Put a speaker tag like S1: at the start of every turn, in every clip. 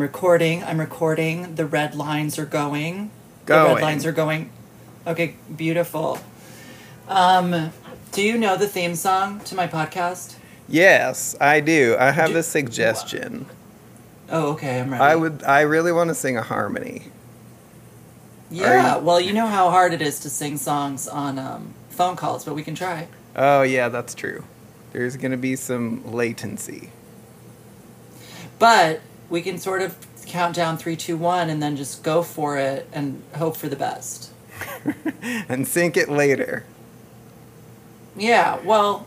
S1: I'm recording. I'm recording. The red lines are going.
S2: going.
S1: The red lines are going. Okay, beautiful. Um, do you know the theme song to my podcast?
S2: Yes, I do. I have
S1: Do-
S2: a suggestion.
S1: Oh, okay, I'm ready.
S2: I would. I really want to sing a harmony.
S1: Yeah,
S2: you-
S1: well, you know how hard it is to sing songs on um, phone calls, but we can try.
S2: Oh yeah, that's true. There's gonna be some latency.
S1: But we can sort of count down three, two, one, and then just go for it and hope for the best.
S2: and sync it later.
S1: Yeah, well,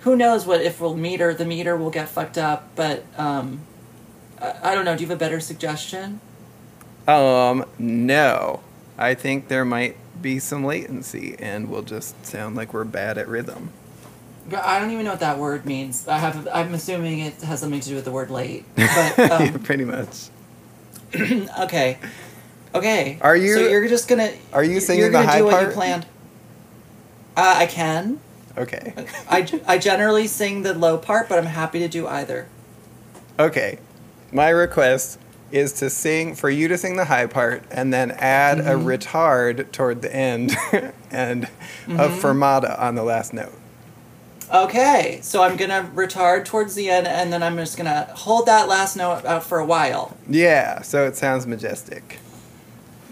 S1: who knows what if we'll meter the meter will get fucked up, but um, I, I don't know. Do you have a better suggestion?
S2: Um, no. I think there might be some latency and we'll just sound like we're bad at rhythm.
S1: I don't even know what that word means. I have. I'm assuming it has something to do with the word late. But um,
S2: Pretty much.
S1: okay, okay.
S2: Are you-
S1: So you're just gonna.
S2: are you singing you're
S1: gonna
S2: high
S1: do what you planned. Uh, I can.
S2: Okay.
S1: I, I generally sing the low part, but I'm happy to do either.
S2: Okay. My request is to sing for you to sing the high part and then add a
S1: Mm-hmm.
S2: retard toward the end and a
S1: Mm-hmm.
S2: fermata on the last note.
S1: Okay, so I'm gonna retard towards the end, and then I'm just gonna hold that last note out for a while.
S2: Yeah, so it sounds majestic.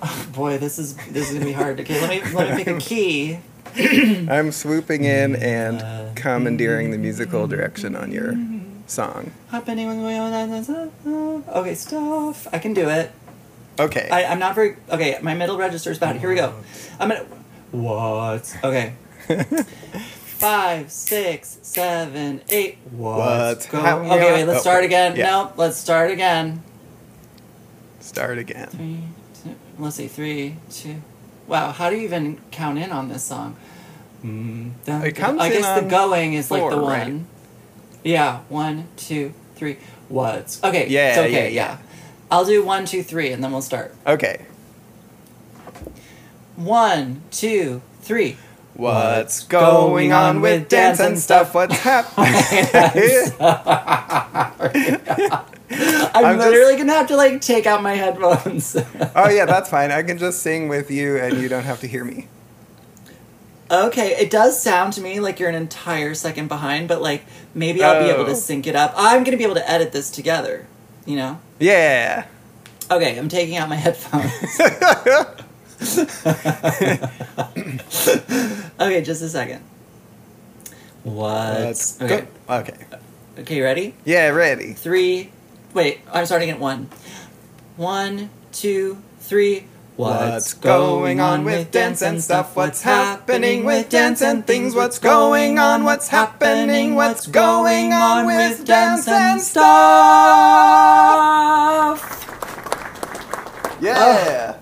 S1: Boy, this is this is gonna be hard. Okay, let me let me pick a key.
S2: I'm swooping in and uh, commandeering the musical direction on your song.
S1: Happening with my own- Okay, stuff. I can do it.
S2: Okay.
S1: I, I'm not very okay. My middle register is bad. Here we go. I'm gonna. What? Okay. Five, six, seven, eight.
S2: What's
S1: Go.
S2: happening?
S1: Okay, wait. Let's
S2: Oh,
S1: start again.
S2: yeah.
S1: Nope. Let's start again.
S2: Start again.
S1: Three, two, let's see, three, two. Wow, how do you even count in on this song? Mm, dun,
S2: It comes
S1: I guess the going is like the one.
S2: right?
S1: Yeah, one, two, three. What's okay?
S2: Yeah,
S1: it's okay,
S2: yeah,
S1: yeah,
S2: yeah.
S1: I'll do one, two, three, and then we'll start.
S2: Okay.
S1: One, two, three.
S2: What's going on with dance and stuff? What's happening?
S1: I'm,
S2: I'm just-
S1: literally gonna have to like take out my headphones.
S2: oh yeah, that's fine. I can just sing with you and you don't have to hear me.
S1: Okay, it does sound to me like you're an entire second behind, but like maybe I'll be able
S2: Oh.
S1: to sync it up. I'm gonna be able to edit this together, you know?
S2: Yeah.
S1: Okay, I'm taking out my headphones. okay, just a second. What?
S2: Let's
S1: okay.
S2: go. Okay.
S1: Okay, you ready?
S2: Yeah, ready.
S1: Three. Wait, I'm starting at one. One, two, three.
S2: What's going on with dance and stuff? What's happening with dance and things? What's going on? What's happening? What's going on with dance and
S1: stuff?
S2: Yeah.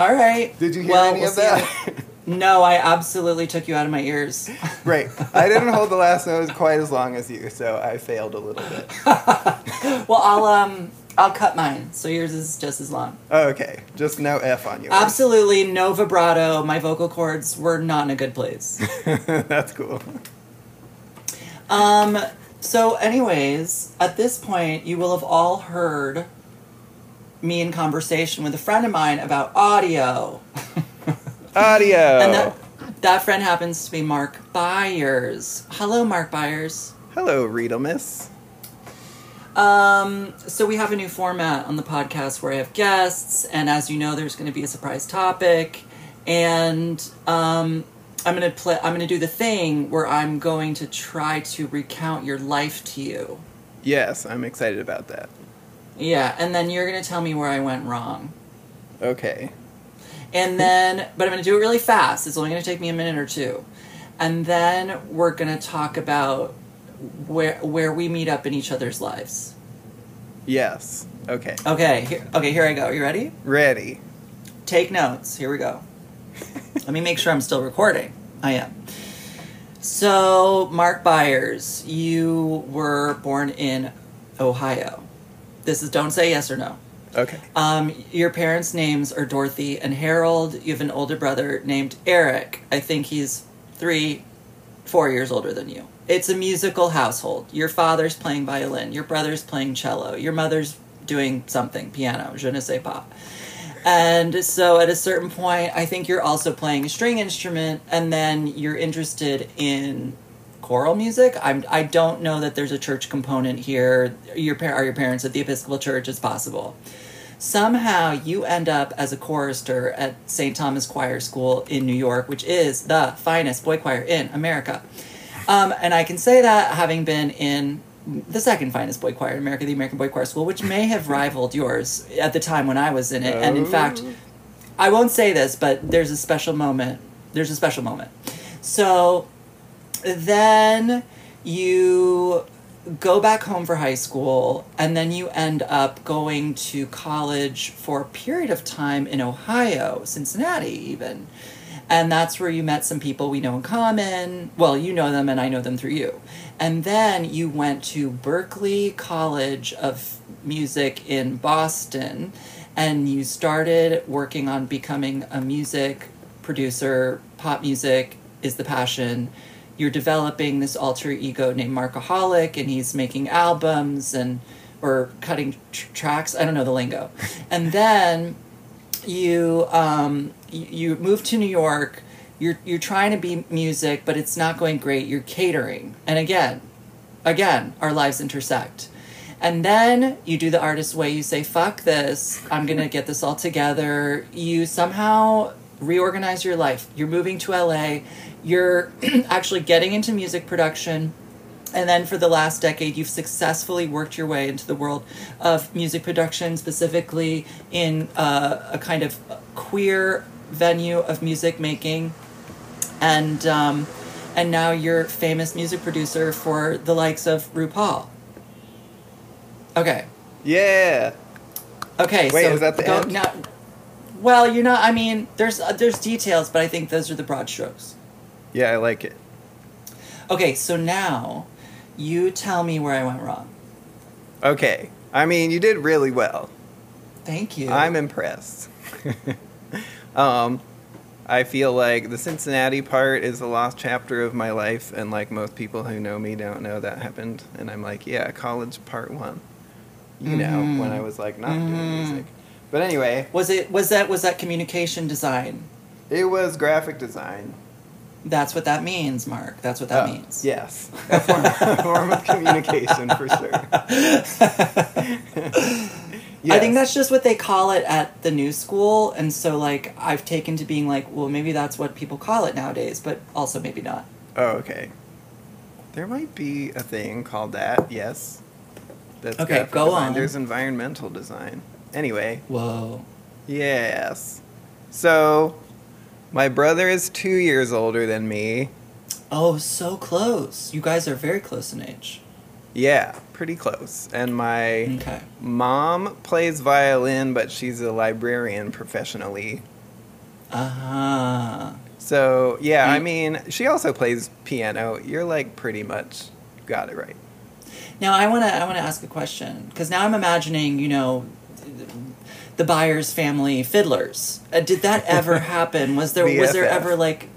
S1: All right.
S2: Did you hear
S1: Well,
S2: any
S1: we'll
S2: of that?
S1: No, I absolutely took you out of my ears.
S2: Great. I didn't hold the last note quite as long as you, so I failed a little bit.
S1: Well, I'll um, I'll cut mine, so yours is just as long.
S2: Oh, okay. Just no F on yours.
S1: Absolutely no vibrato. My vocal cords were not in a good place.
S2: That's cool.
S1: Um. So, anyways, at this point, you will have all heard me in conversation with a friend of mine about audio,
S2: Audio.
S1: and that that friend happens to be Mark Byers. Hello, Mark Byers.
S2: Hello, Riedlemus.
S1: Um, so we have a new format on the podcast where I have guests, and as you know, there's going to be a surprise topic, and um, I'm going to play. I'm going to do the thing where I'm going to try to recount your life to you.
S2: Yes, I'm excited about that.
S1: Yeah, and then you're going to tell me where I went wrong,
S2: Okay.
S1: and then, but I'm going to do it really fast. It's only going to take me a minute or two, and then we're going to talk about where where we meet up in each other's lives.
S2: Yes. Okay.
S1: Okay, here, okay, here I go. You ready?
S2: Ready.
S1: Take notes. Here we go. Let me make sure I'm still recording. I am. So, Mark Byers, you were born in Ohio. This is don't say yes or no.
S2: Okay.
S1: Um, your parents' names are Dorothy and Harold. You have an older brother named Eric. I think he's three, four years older than you. It's a musical household. Your father's playing violin. Your brother's playing cello. Your mother's doing something, piano, je ne sais pas. And so at a certain point, I think you're also playing a string instrument, and then you're interested in choral music. I'm, I don't know that there's a church component here. Your are your parents at the Episcopal Church? It's possible. Somehow you end up as a chorister at St. Thomas Choir School in New York, which is the finest boy choir in America. Um, and I can say that having been in the second finest boy choir in America, the American Boy Choir School, which may have rivaled yours at the time when I was in it. And in fact, I won't say this, but there's a special moment. There's a special moment. So then you go back home for high school, and then you end up going to college for a period of time in Ohio, Cincinnati, even. And that's where you met some people we know in common. Well, you know them, and I know them through you. And then you went to Berklee College of Music in Boston, and you started working on becoming a music producer. Pop music is the passion. You're developing this alter ego named Markaholic, and he's making albums and or cutting tr- tracks. I don't know the lingo. And then you um, you, move to New York. You're you're trying to be music, but it's not going great. You're catering, and again, again, our lives intersect. And then you do the artist way. You say, "Fuck this! I'm gonna get this all together." You somehow reorganize your life. You're moving to LA. You're actually getting into music production. And then for the last decade, you've successfully worked your way into the world of music production, specifically in uh, a kind of queer venue of music making. And, um, and now you're famous music producer for the likes of RuPaul. Okay.
S2: Yeah.
S1: Okay.
S2: Wait,
S1: so
S2: is that the
S1: go,
S2: end?
S1: Now, well, you're not. I mean, there's uh, there's details, but I think those are the broad strokes.
S2: Yeah, I like it.
S1: Okay, so now you tell me where I went wrong.
S2: Okay. I mean, you did really well.
S1: Thank you.
S2: I'm impressed. um, I feel like the Cincinnati part is the lost chapter of my life, and like most people who know me don't know that happened. And I'm like, yeah, college part one. You know,
S1: Mhm.
S2: when I was like not doing
S1: Mhm.
S2: music. But anyway,
S1: was it was that was that communication design?
S2: it was graphic design.
S1: That's what that means, Mark. That's what that
S2: Oh,
S1: means.
S2: Yes, a form, a form of communication for sure.
S1: I think that's just what they call it at the new school, and so like I've taken to being like, well, maybe that's what people call it nowadays, but also maybe not.
S2: Oh, okay. There might be a thing called that. Yes. That's
S1: Okay, go
S2: design.
S1: on.
S2: There's environmental design. Anyway,
S1: Whoa.
S2: yes. So, my brother is two years older than me.
S1: Oh, so close. You guys are very close in age.
S2: Yeah, pretty close. And my
S1: Okay.
S2: mom plays violin, but she's a librarian professionally.
S1: Uh huh.
S2: So, yeah, I mean, she also plays piano. You're like pretty much got it right.
S1: Now I want to I want to ask a question because now I'm imagining you know the Byers family fiddlers. Uh, did that ever happen? Was there was there ever like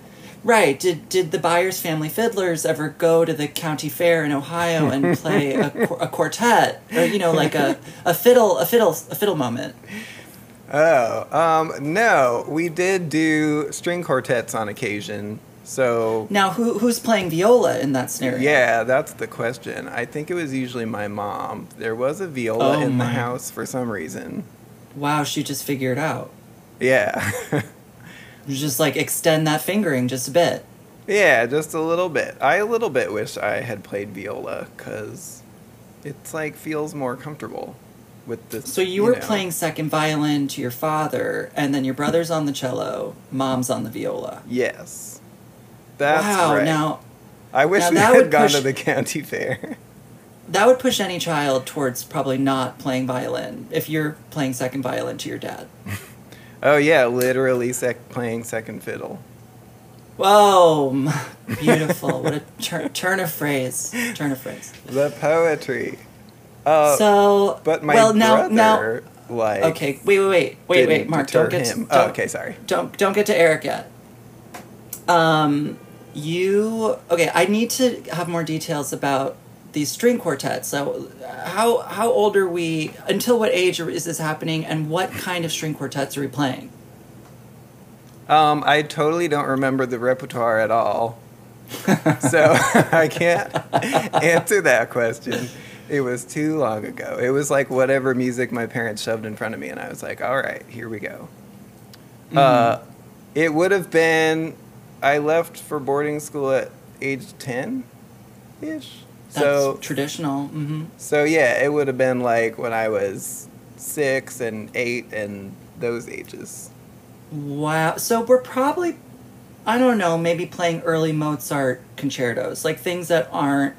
S1: right? Did did the Byers family fiddlers ever go to the county fair in Ohio and play a, a quartet or you know like a, a fiddle a fiddle a fiddle moment?
S2: Oh, um, no, we did do string quartets on occasion. So,
S1: Now who who's playing viola in that scenario?
S2: yeah, that's the question. I think it was usually my mom. There was a viola
S1: Oh
S2: in the house for some reason.
S1: Wow, she just figured it out.
S2: Yeah.
S1: Just like extend that fingering just a bit.
S2: yeah, just a little bit. I a little bit wish I had played viola cuz it's like feels more comfortable with this.
S1: So you were
S2: know.
S1: playing second violin to your father, and then your brother's on the cello, mom's on the viola.
S2: Yes. That's
S1: wow.
S2: right.
S1: Now
S2: I wish
S1: now
S2: we had gone
S1: push-
S2: to the county fair.
S1: That would push any child towards probably not playing violin if you're playing second violin to your dad.
S2: oh yeah, literally sec- playing second fiddle.
S1: Whoa, beautiful! what a tur- turn of phrase. Turn of phrase.
S2: The poetry. Uh,
S1: so,
S2: but my
S1: well now
S2: brother,
S1: now.
S2: like,
S1: Okay, wait, wait, wait, wait, wait, Mark. Don't get
S2: him.
S1: to,
S2: oh, okay, sorry.
S1: don't don't get to Eric yet. Um, you okay? I need to have more details about these string quartets. So, how how old are we? Until what age is this happening? And what kind of string quartets are we playing?
S2: Um, I totally don't remember the repertoire at all. so I can't answer that question. It was too long ago. It was like whatever music my parents shoved in front of me, and I was like, all right, here we go.
S1: Mm-hmm.
S2: Uh, it would have been, I left for boarding school at age 10 ish.
S1: That's
S2: So,
S1: traditional. hmm
S2: so yeah, it would have been like when I was six and eight and those ages.
S1: Wow. So we're probably, I don't know, maybe playing early Mozart concertos, like things that aren't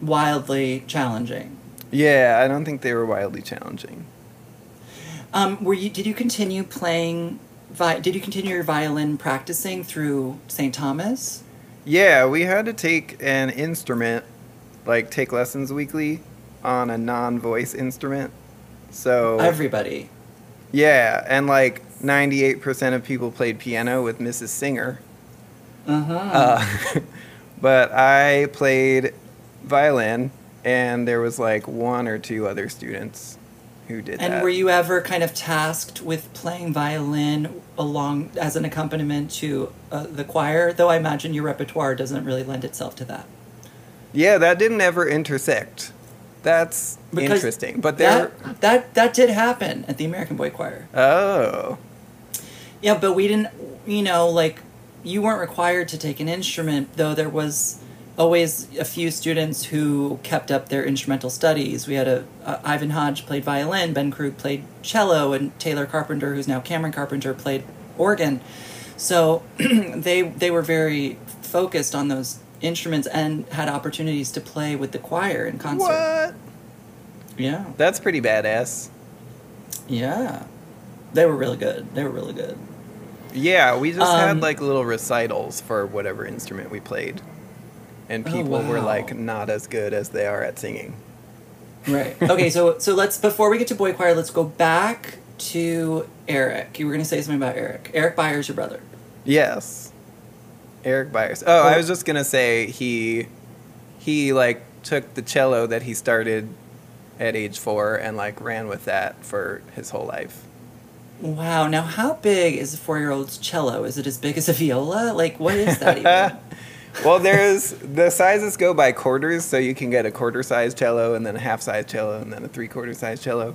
S1: wildly challenging.
S2: Yeah, I don't think they were wildly challenging.
S1: Um, were you? Did you continue playing? Vi- did you continue your violin practicing through St. Thomas?
S2: Yeah, we had to take an instrument, like take lessons weekly on a non-voice instrument. So
S1: Everybody.
S2: yeah, and like 98% of people played piano with Mrs. Singer.
S1: Uh-huh.
S2: Uh, but I played violin, and there was like one or two other students who did that.
S1: and
S2: that.
S1: were you ever kind of tasked with playing violin along as an accompaniment to uh, the choir? Though I imagine your repertoire doesn't really lend itself to that.
S2: Yeah, that didn't ever intersect. That's
S1: Because
S2: interesting. But there.
S1: That, that that did happen at the American Boy Choir.
S2: Oh.
S1: Yeah, but we didn't. You know, like you weren't required to take an instrument, though. There was always a few students who kept up their instrumental studies. We had a uh, Ivan Hodge played violin, Ben Krug played cello, and Taylor Carpenter, who's now Cameron Carpenter, played organ. So they they were very focused on those instruments and had opportunities to play with the choir in concert.
S2: What?
S1: Yeah,
S2: That's pretty badass.
S1: yeah, they were really good. They were really good.
S2: Yeah, we just
S1: Um,
S2: had like little recitals for whatever instrument we played. And
S1: Oh,
S2: people were like not as good as they are at singing.
S1: Right. Okay, so so let's before we get to boy choir, let's go back to Eric. You were going to say something about Eric. Eric Byers, your brother.
S2: Yes. Eric Byers. Oh, I was just gonna say he he like took the cello that he started at age four and like ran with that for his whole life.
S1: Wow. Now, how big is a four-year-old's cello? Is it as big as a viola? Like, what is that even?
S2: well, there's the sizes go by quarters, so you can get a quarter size cello and then a half size cello and then a three quarter size cello.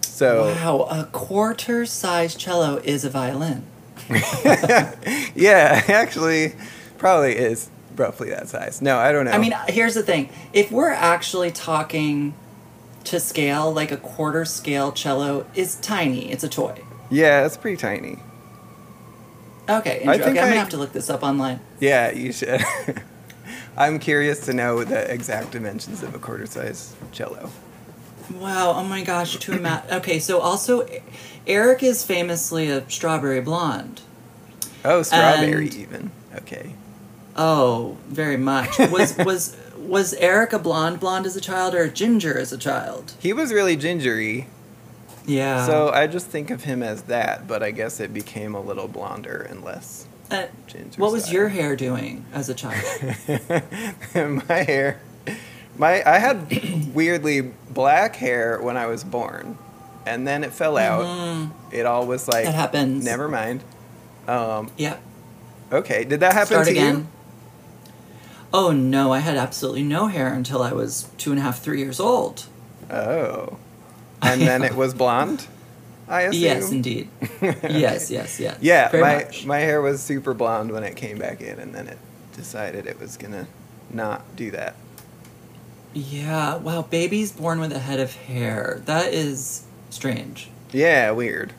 S2: So
S1: Wow, a quarter-size cello is a violin.
S2: yeah, actually, probably is roughly that size. No, I don't know.
S1: I mean, here's the thing: if we're actually talking to scale, like a quarter-scale cello is tiny. It's a toy.
S2: yeah, it's pretty tiny.
S1: Okay,
S2: I think
S1: okay, I'm gonna have to look this up online.
S2: Yeah, you should. I'm curious to know the exact dimensions of a quarter size cello.
S1: Wow! Oh my gosh! To ima- okay, so also, Eric is famously a strawberry blonde.
S2: Oh, strawberry
S1: And-
S2: even. Okay.
S1: Oh, very much. Was was was Eric a blonde blonde as a child or a ginger as a child?
S2: He was really gingery,
S1: Yeah.
S2: so I just think of him as that, but I guess it became a little blonder and less
S1: Uh,
S2: ginger.
S1: what was
S2: side.
S1: your hair doing as a child?
S2: my hair my i had weirdly black hair when i was born and then it fell out
S1: Mhm.
S2: it all was like
S1: That happens.
S2: never mind um
S1: Yeah.
S2: okay did that happen
S1: Start
S2: to
S1: again.
S2: you
S1: Oh no, I had absolutely no hair until I was two and a half, three years old.
S2: oh and then it was blonde i assume
S1: Yes, indeed. Yes, yes, yes.
S2: yeah
S1: Very
S2: my
S1: much.
S2: my hair was super blonde when it came back in and then it decided it was gonna not do that
S1: Yeah. Wow. Babies born with a head of hair. That is strange.
S2: yeah weird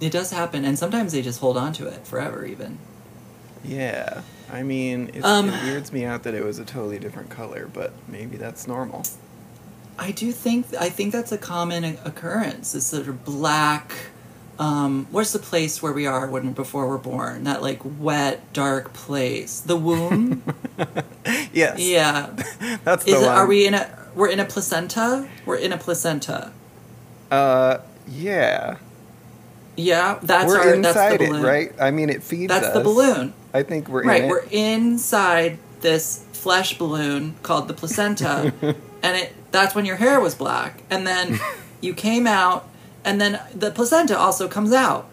S1: It does happen, and sometimes they just hold on to it forever, even.
S2: yeah i mean it's,
S1: Um,
S2: it weirds me out that it was a totally different color but maybe that's normal
S1: I do think I think that's a common occurrence. This sort of black. Um, where's the place where we are when before we're born? That like wet, dark place. The womb.
S2: yes
S1: yeah.
S2: That's the
S1: Is it?
S2: one.
S1: Are we in a? We're in a placenta. We're in a placenta.
S2: Uh, yeah.
S1: Yeah, that's
S2: we're
S1: our.
S2: inside
S1: that's the
S2: it,
S1: balloon.
S2: right? I mean, it feeds
S1: That's
S2: us.
S1: the balloon.
S2: I think we're
S1: right.
S2: in.
S1: We're inside this flesh balloon called the placenta, and it that's when your hair was black, and then you came out, and then the placenta also comes out.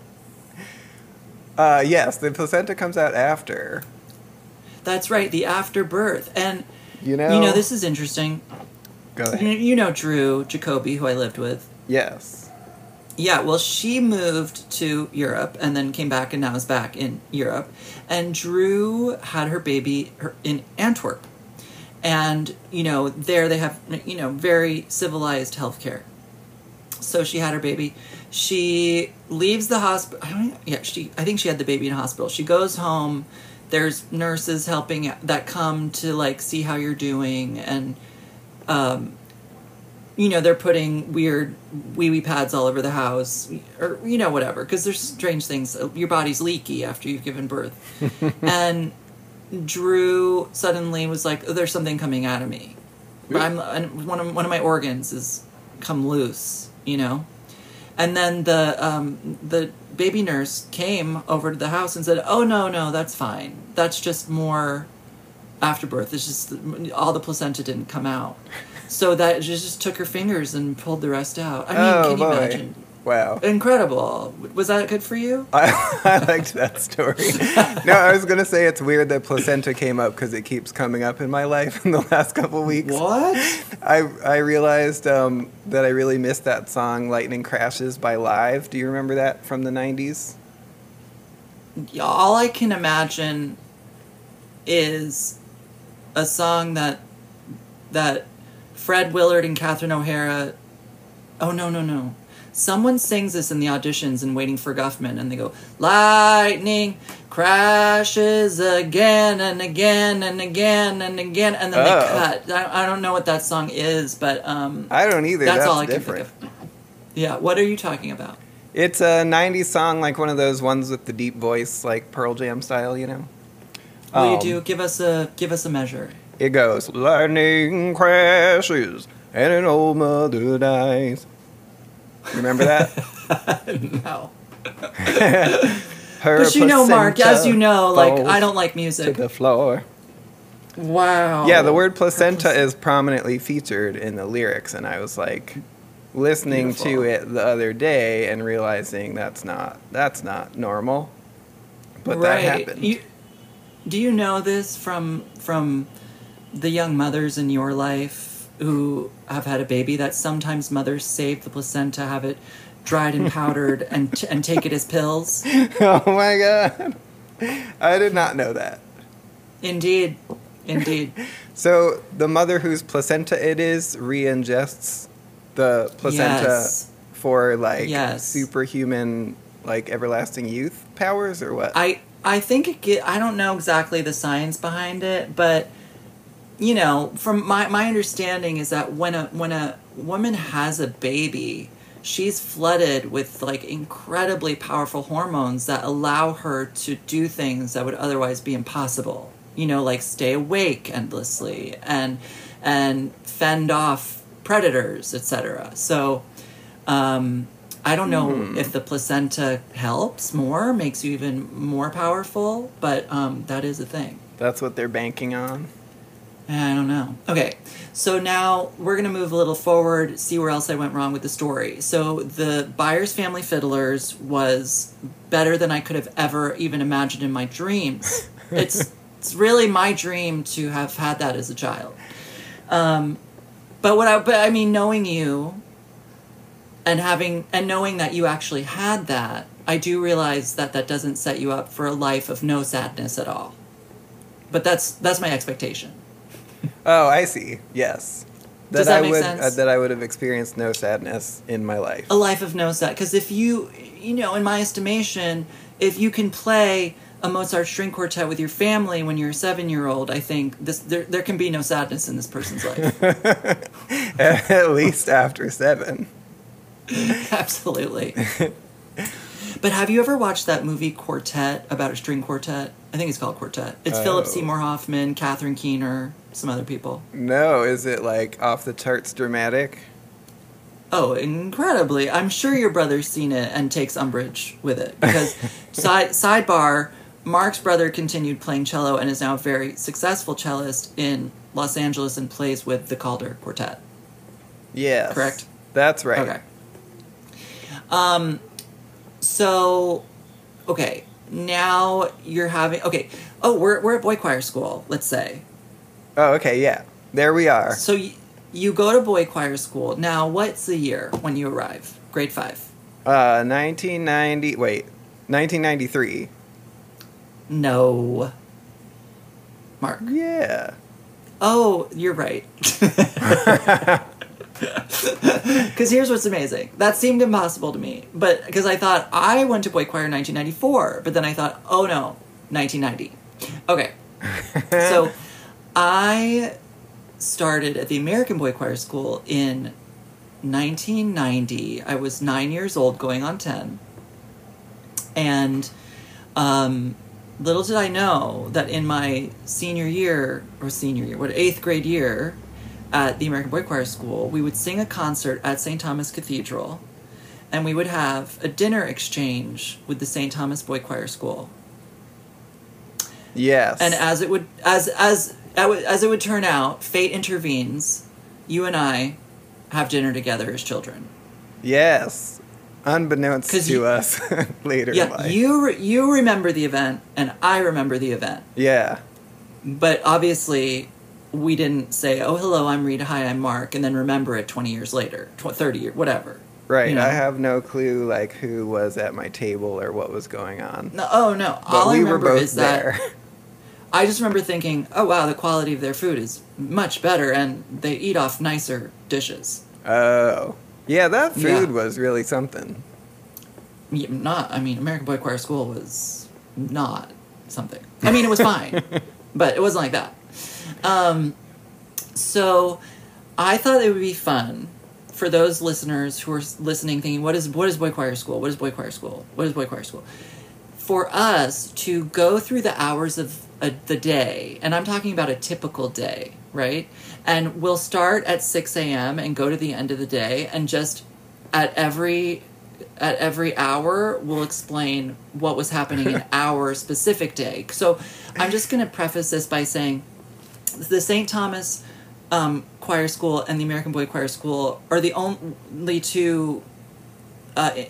S2: Uh, yes, the placenta comes out after.
S1: That's right, the afterbirth, and
S2: You know.
S1: you know this is interesting.
S2: Go
S1: You,
S2: ahead.
S1: you know Drew Jacoby, who I lived with.
S2: Yes.
S1: Yeah, well, she moved to Europe and then came back and now is back in Europe. And Drew had her baby in Antwerp. And, you know, there they have, you know, very civilized healthcare. So she had her baby. She leaves the hospital. Yeah, she. I think she had the baby in hospital. She goes home. There's nurses helping that come to like see how you're doing, and um, you know they're putting weird wee wee pads all over the house, or you know whatever, because there's strange things. Your body's leaky after you've given birth, and Drew suddenly was like, oh, "There's something coming out of me." I'm and one of one of my organs is come loose, you know. And then the um, the baby nurse came over to the house and said, "Oh no, no, that's fine. That's just more afterbirth. It's just all the placenta didn't come out." So that she just took her fingers and pulled the rest out. I mean,
S2: oh
S1: can you
S2: boy.
S1: imagine?
S2: Wow.
S1: Incredible. Was that good for you?
S2: I, I liked that story. no, I was gonna say it's weird that placenta came up because it keeps coming up in my life in the last couple weeks.
S1: What?
S2: I I realized um, that I really missed that song "Lightning Crashes" by Live. Do you remember that from the '90s?
S1: all I can imagine is a song that that Fred Willard and Catherine O'Hara. Oh no no no! Someone sings this in the auditions in Waiting for Guffman, and they go, "Lightning crashes again and again and again and again," and then
S2: Oh.
S1: they cut. I, I don't know what that song is, but um,
S2: I don't either.
S1: that's,
S2: That's,
S1: all I
S2: different.
S1: can think of. Yeah, what are you talking about?
S2: It's a '90s song, like one of those ones with the deep voice, like Pearl Jam style. You know.
S1: Will
S2: Um,
S1: you do give us a give us a measure?
S2: It goes, lightning crashes and an old mother dies. Remember that?
S1: no.
S2: Her
S1: But you know, Mark, as you know, like I don't like music.
S2: to the floor.
S1: Wow.
S2: Yeah, the word placenta is prominently featured in the lyrics, and I was like listening to it the other day and realizing that's not that's not normal. But
S1: right.
S2: that happened.
S1: You, do you know this from from the young mothers in your life who have had a baby? That sometimes mothers save the placenta, have it dried and powdered, and t- and take it as pills.
S2: oh my god. I did not know that.
S1: Indeed, indeed.
S2: So the mother whose placenta it is re-ingests the placenta
S1: Yes.
S2: for like
S1: Yes.
S2: superhuman like everlasting youth powers or what?
S1: I I think it get, I don't know exactly the science behind it, but you know, from my my understanding is that when a when a woman has a baby, she's flooded with like incredibly powerful hormones that allow her to do things that would otherwise be impossible. You know, like stay awake endlessly and and fend off predators, etc. So um, I don't know
S2: Hmm.
S1: if the placenta helps more, makes you even more powerful, but um, that is a thing.
S2: That's what they're banking on.
S1: I don't know. Okay, so now we're gonna move a little forward, see where else I went wrong with the story. So the Byers Family Fiddlers was better than I could have ever even imagined in my dreams. it's it's really my dream to have had that as a child. Um, but what I but I mean, knowing you and having and knowing that you actually had that, I do realize that that doesn't set you up for a life of no sadness at all. But that's that's my expectation.
S2: Oh, I see. Yes.
S1: Does
S2: I
S1: that make
S2: would
S1: sense?
S2: Uh, that I would have experienced no sadness in my life.
S1: a life of no sad because if you you know in my estimation if you can play a mozart string quartet with your family when you're a seven year old i think this there, there can be no sadness in this person's life
S2: At least after 7.
S1: absolutely but have you ever watched that movie quartet about a string quartet i think it's called quartet it's philip
S2: Oh.
S1: seymour hoffman catherine keener some other people
S2: No, is it like off the charts dramatic?
S1: Oh, incredibly! I'm sure your brother's seen it and takes umbrage with it because side sidebar. Mark's brother continued playing cello and is now a very successful cellist in Los Angeles and plays with the Calder Quartet.
S2: Yes.
S1: Correct?
S2: That's right.
S1: Okay. Um, so, okay, now you're having okay. Oh, we're we're at boy choir school. Let's say.
S2: Oh, okay, yeah. There we are.
S1: So y- you go to boy choir school. Now, what's the year when you arrive? Grade five.
S2: Uh, 1990. Wait, 1993.
S1: No. Mark.
S2: Yeah.
S1: Oh, you're right. Because here's what's amazing. That seemed impossible to me. But because I thought I went to boy choir in 1994, but then I thought, oh no, 1990. Okay. so I started at the American Boy Choir School in 1990. I was nine years old, going on 10. And um, little did I know that in my senior year, or senior year, what, eighth grade year at the American Boy Choir School, we would sing a concert at St. Thomas Cathedral. And we would have a dinner exchange with the St. Thomas Boy Choir School.
S2: Yes.
S1: And as it would as as as it would turn out, fate intervenes. You and I have dinner together as children.
S2: yes. unbeknownst to
S1: you-
S2: us later
S1: Yeah,
S2: life.
S1: you re- you remember the event, and I remember the event.
S2: yeah.
S1: But obviously, we didn't say, "Oh, hello, I'm Rita. Hi, I'm Mark," and then remember it twenty years later, tw- thirty years, whatever.
S2: Right.
S1: You know?
S2: I have no clue like who was at my table or what was going on.
S1: No, oh no.
S2: But
S1: All I
S2: we were both
S1: is that
S2: there.
S1: I just remember thinking, "Oh wow, the quality of their food is much better, and they eat off nicer dishes."
S2: oh. Yeah, that food
S1: Yeah.
S2: was really something.
S1: Yeah, not i mean american boy choir school was not something i mean it was fine but it wasn't like that um, so i thought it would be fun for those listeners who are listening thinking what is what is boy choir school what is boy choir school what is boy choir school for us to go through the hours of a, the day and i'm talking about a typical day right and we'll start at 6 a.m and go to the end of the day and just at every at every hour we'll explain what was happening in our specific day. So I'm just going to preface this by saying the St. Thomas um, Choir School and the American Boy Choir School are the only two uh,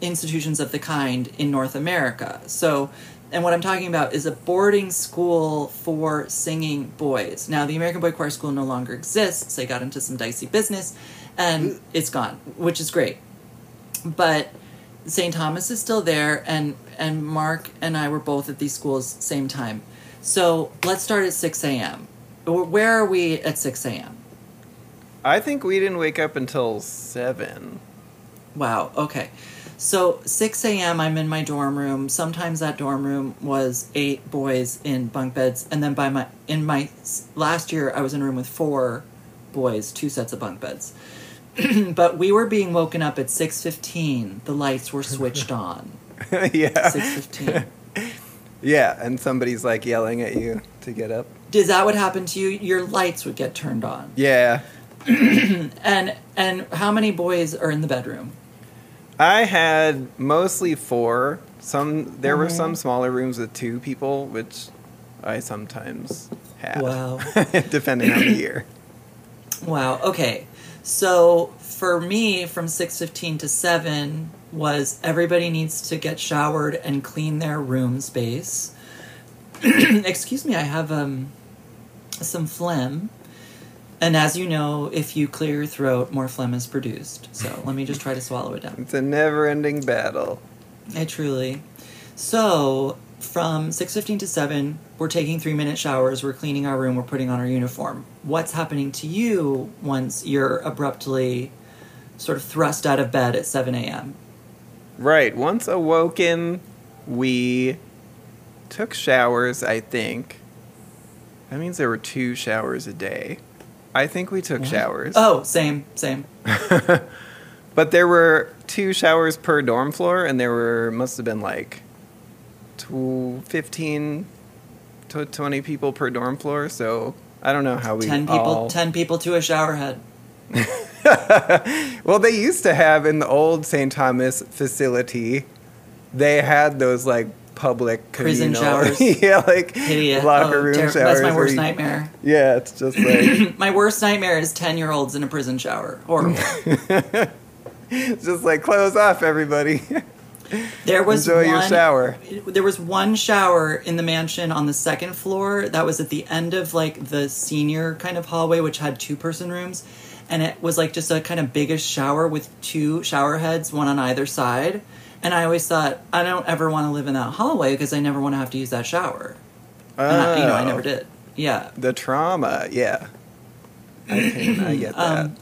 S1: institutions of the kind in North America. So, and what I'm talking about is a boarding school for singing boys. Now, the American Boy Choir School no longer exists. They got into some dicey business and it's gone, which is great but St. Thomas is still there, and and Mark and I were both at these schools same time. So let's start at six a.m. Where are we at six a.m.?
S2: I think we didn't wake up until 7.
S1: Wow. Okay. So 6 a.m. I'm in my dorm room. Sometimes that dorm room was eight boys in bunk beds, and then by my in my last year I was in a room with four boys, two sets of bunk beds. but we were being woken up at 6:15. The lights were switched on.
S2: yeah.
S1: 6:15.
S2: Yeah, and somebody's like yelling at you to get up.
S1: Is that what happened to you? Your lights would get turned on.
S2: Yeah.
S1: And and how many boys are in the bedroom?
S2: I had mostly four. Some there were
S1: Mm-hmm.
S2: some smaller rooms with two people, which I sometimes had.
S1: Wow.
S2: depending on the year.
S1: Wow. Okay. So for me, from six fifteen to seven was everybody needs to get showered and clean their room space. Excuse me, I have um some phlegm. And as you know, if you clear your throat, more phlegm is produced. So let me just try to swallow it down.
S2: It's a never-ending battle.
S1: I truly. So from six fifteen to seven, we're taking three minute showers. We're cleaning our room. We're putting on our uniform. What's happening to you once you're abruptly sort of thrust out of bed at seven a.m.?
S2: Right. Once awoken, we took showers, I think. That means there were two showers a day. I think we took showers.
S1: Oh, same, same.
S2: But there were two showers per dorm floor, and there were, must have been like tw- 15 to 20 people per dorm floor. So I don't know how we
S1: ten people.
S2: all-
S1: Ten people to a shower head.
S2: well, they used to have in the old St. Thomas facility, they had those like public
S1: Prison
S2: communal-
S1: showers.
S2: yeah, like locker
S1: Oh,
S2: room
S1: ter-
S2: showers.
S1: That's my worst
S2: you-
S1: nightmare.
S2: Yeah, it's just like
S1: My worst nightmare is ten year olds in a prison shower. Horrible.
S2: it's just like close off, everybody.
S1: There was
S2: Enjoy
S1: one,
S2: your shower.
S1: There was one shower in the mansion on the second floor that was at the end of like the senior kind of hallway, which had two person rooms, and it was like just a kind of biggish shower with two shower heads, one on either side. And I always thought I don't ever want to live in that hallway because I never want to have to use that shower. And I, you know, I
S2: Oh,
S1: never did. Yeah.
S2: The trauma, yeah. I can, I get that.
S1: Um,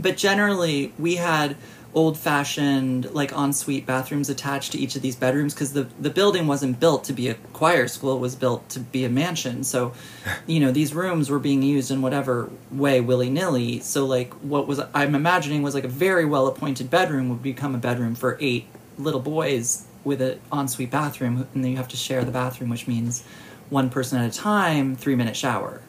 S1: but generally we had old fashioned like ensuite bathrooms attached to each of these bedrooms because the, the building wasn't built to be a choir school it was built to be a mansion so you know these rooms were being used in whatever way willy-nilly so like what was i'm imagining was like a very well appointed bedroom would become a bedroom for eight little boys with an ensuite bathroom and then you have to share the bathroom which means one person at a time three minute shower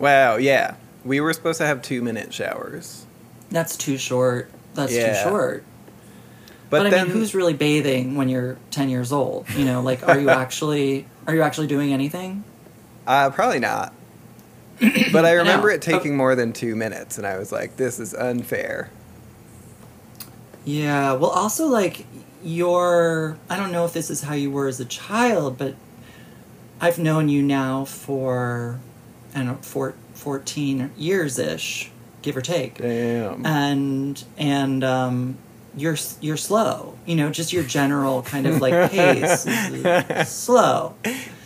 S2: wow, yeah. We were supposed to have two minute showers.
S1: that's too short that's
S2: Yeah.
S1: too short
S2: But,
S1: But, I mean, who's really bathing when you're ten years old? You know, like, are you actually are you actually doing anything?
S2: uh, probably not. But I remember
S1: know.
S2: it taking more than two minutes, and I was like, "This is unfair."
S1: Yeah. Well, also like your I don't know if this is how you were as a child, but I've known you now for I don't know four, 14 years ish, give or take,
S2: Damn.
S1: and and um, you're you're slow. You know, just your general kind of like pace is slow.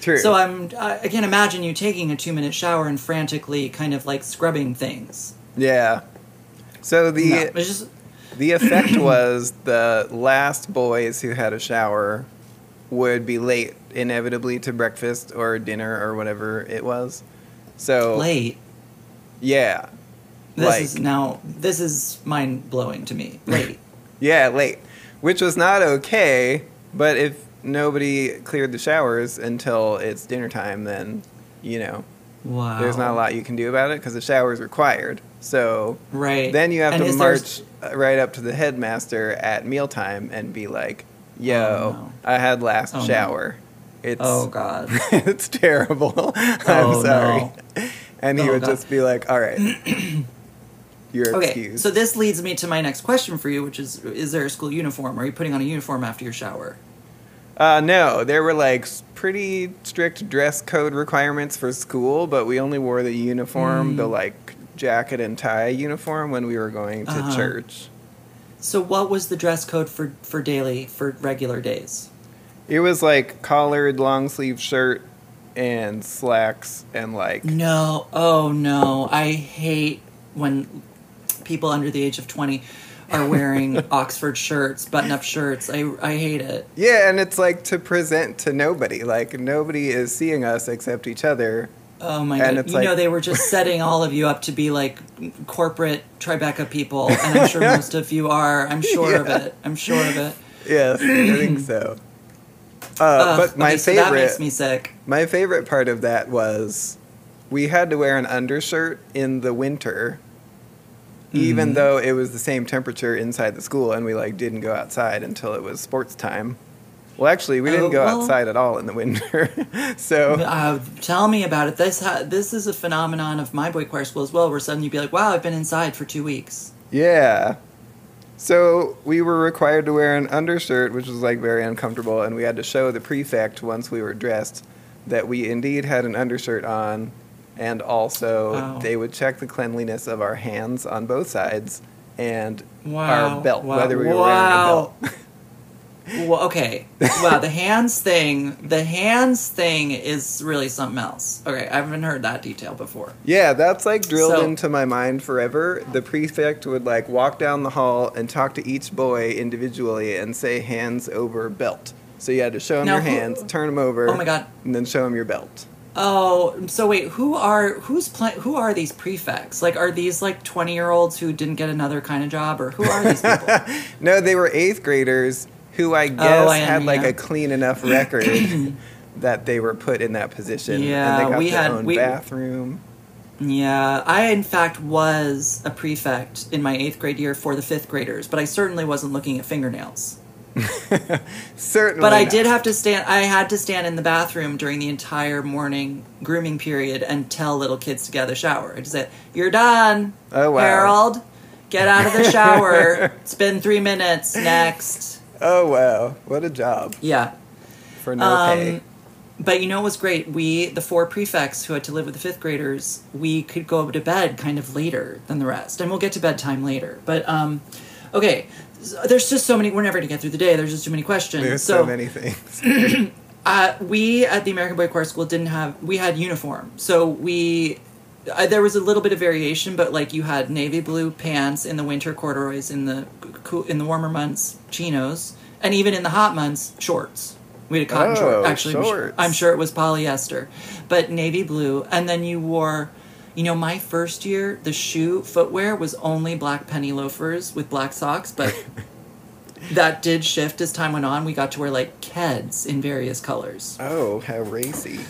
S2: True.
S1: So I'm I can't imagine you taking a two minute shower and frantically kind of like scrubbing things.
S2: yeah. So the
S1: No, just
S2: the effect was the last boys who had a shower would be late inevitably to breakfast or dinner or whatever it was. So
S1: late.
S2: yeah.
S1: This
S2: like
S1: is now this is mind blowing to me. Late.
S2: yeah, late, which was not okay, but if nobody cleared the showers until it's dinner time then, you know,
S1: Wow.
S2: there's not a lot you can do about it because the shower is required. So
S1: Right.
S2: then you have
S1: And
S2: to march uh, right up to the headmaster at mealtime and be like, "Yo,
S1: Oh, no.
S2: I had last
S1: Oh, no.
S2: shower. It's
S1: Oh god.
S2: it's terrible. I'm
S1: Oh,
S2: sorry." And he
S1: Oh,
S2: would
S1: God.
S2: just be like, "All right, you're
S1: Okay.
S2: excused."
S1: So this leads me to my next question for you, which is is there a school uniform? Are you putting on a uniform after your shower?
S2: Uh, no, there were like pretty strict dress code requirements for school, but we only wore the uniform,
S1: Mm.
S2: the like jacket and tie uniform when we were going to
S1: Uh-huh.
S2: church.
S1: So what was the dress code for for daily for regular days?
S2: It was like collared long sleeve shirt and slacks and like
S1: No. Oh no. I hate when people under the age of 20 are wearing Oxford shirts, button-up shirts. I I hate it.
S2: yeah, and it's like to present to nobody. Like nobody is seeing us except each other.
S1: Oh my
S2: And
S1: god! You know they were just setting all of you up to be like corporate Tribeca people, and I'm sure most of you are. I'm sure of it. I'm sure of it.
S2: Yes, I think so. Uh,
S1: Ugh,
S2: but my
S1: okay, so
S2: favorite
S1: makes me sick.
S2: My favorite part of that was we had to wear an undershirt in the winter, even
S1: Mhm.
S2: though it was the same temperature inside the school, and we like didn't go outside until it was sports time. Well, actually, we didn't
S1: Oh,
S2: go
S1: well-
S2: outside at all in the winter. so
S1: Uh, tell me about it. This ha- this is a phenomenon of my boy choir school as well, where suddenly you'd be like, "Wow, I've been inside for two weeks."
S2: yeah, so we were required to wear an undershirt, which was like very uncomfortable, and we had to show the prefect once we were dressed that we indeed had an undershirt on, and also
S1: Wow.
S2: they would check the cleanliness of our hands on both sides and
S1: Wow.
S2: our belt,
S1: Wow.
S2: whether we were
S1: Wow.
S2: wearing a belt.
S1: Well, okay. Wow, the hands thing. The hands thing is really something else. Okay, I haven't heard that detail before.
S2: yeah, that's like drilled
S1: So-
S2: into my mind forever. The prefect would like walk down the hall and talk to each boy individually and say hands over belt. So you had to show him your
S1: who-
S2: hands, turn them over,
S1: Oh my god.
S2: and then show him your belt.
S1: Oh, so wait, who are who's pla- who are these prefects? Like, are these like twenty year olds who didn't get another kind of job, or who are these people?
S2: no, they were eighth graders who I oh, guess
S1: Oh, I
S2: had like a clean enough record that they were put in that position.
S1: Yeah,
S2: and they got
S1: we
S2: their
S1: had-
S2: own
S1: we-
S2: bathroom.
S1: yeah, I in fact was a prefect in my eighth grade year for the fifth graders, but I certainly wasn't looking at fingernails.
S2: Certainly.
S1: But I
S2: not.
S1: did have to stand. I had to stand in the bathroom during the entire morning grooming period and tell little kids to get out of the shower. I just said, "You're done,
S2: Oh, wow.
S1: Harold. Get out of the shower. it's been three minutes. Next."
S2: Oh wow, what a job
S1: Yeah.
S2: for no
S1: Um,
S2: pay.
S1: But you know what was great? We, the four prefects who had to live with the fifth graders, we could go to bed kind of later than the rest. And we'll get to bedtime later. But, um, okay, there's just so many, we're never going to get through the day. There's just too many questions.
S2: There's so, many things.
S1: Uh, we at the American Boy Choir School didn't have, we had uniform. So we, uh, there was a little bit of variation, but like you had navy blue pants in the winter, corduroys in the, cool, in the warmer months, chinos, and even in the hot months, shorts. We had a cotton
S2: Oh,
S1: short. Actually,
S2: shorts.
S1: I'm sure it was polyester, but navy blue. And then you wore, you know, my first year, the shoe footwear was only black penny loafers with black socks, but that did shift as time went on. We got to wear like Keds in various colors.
S2: oh, how racy.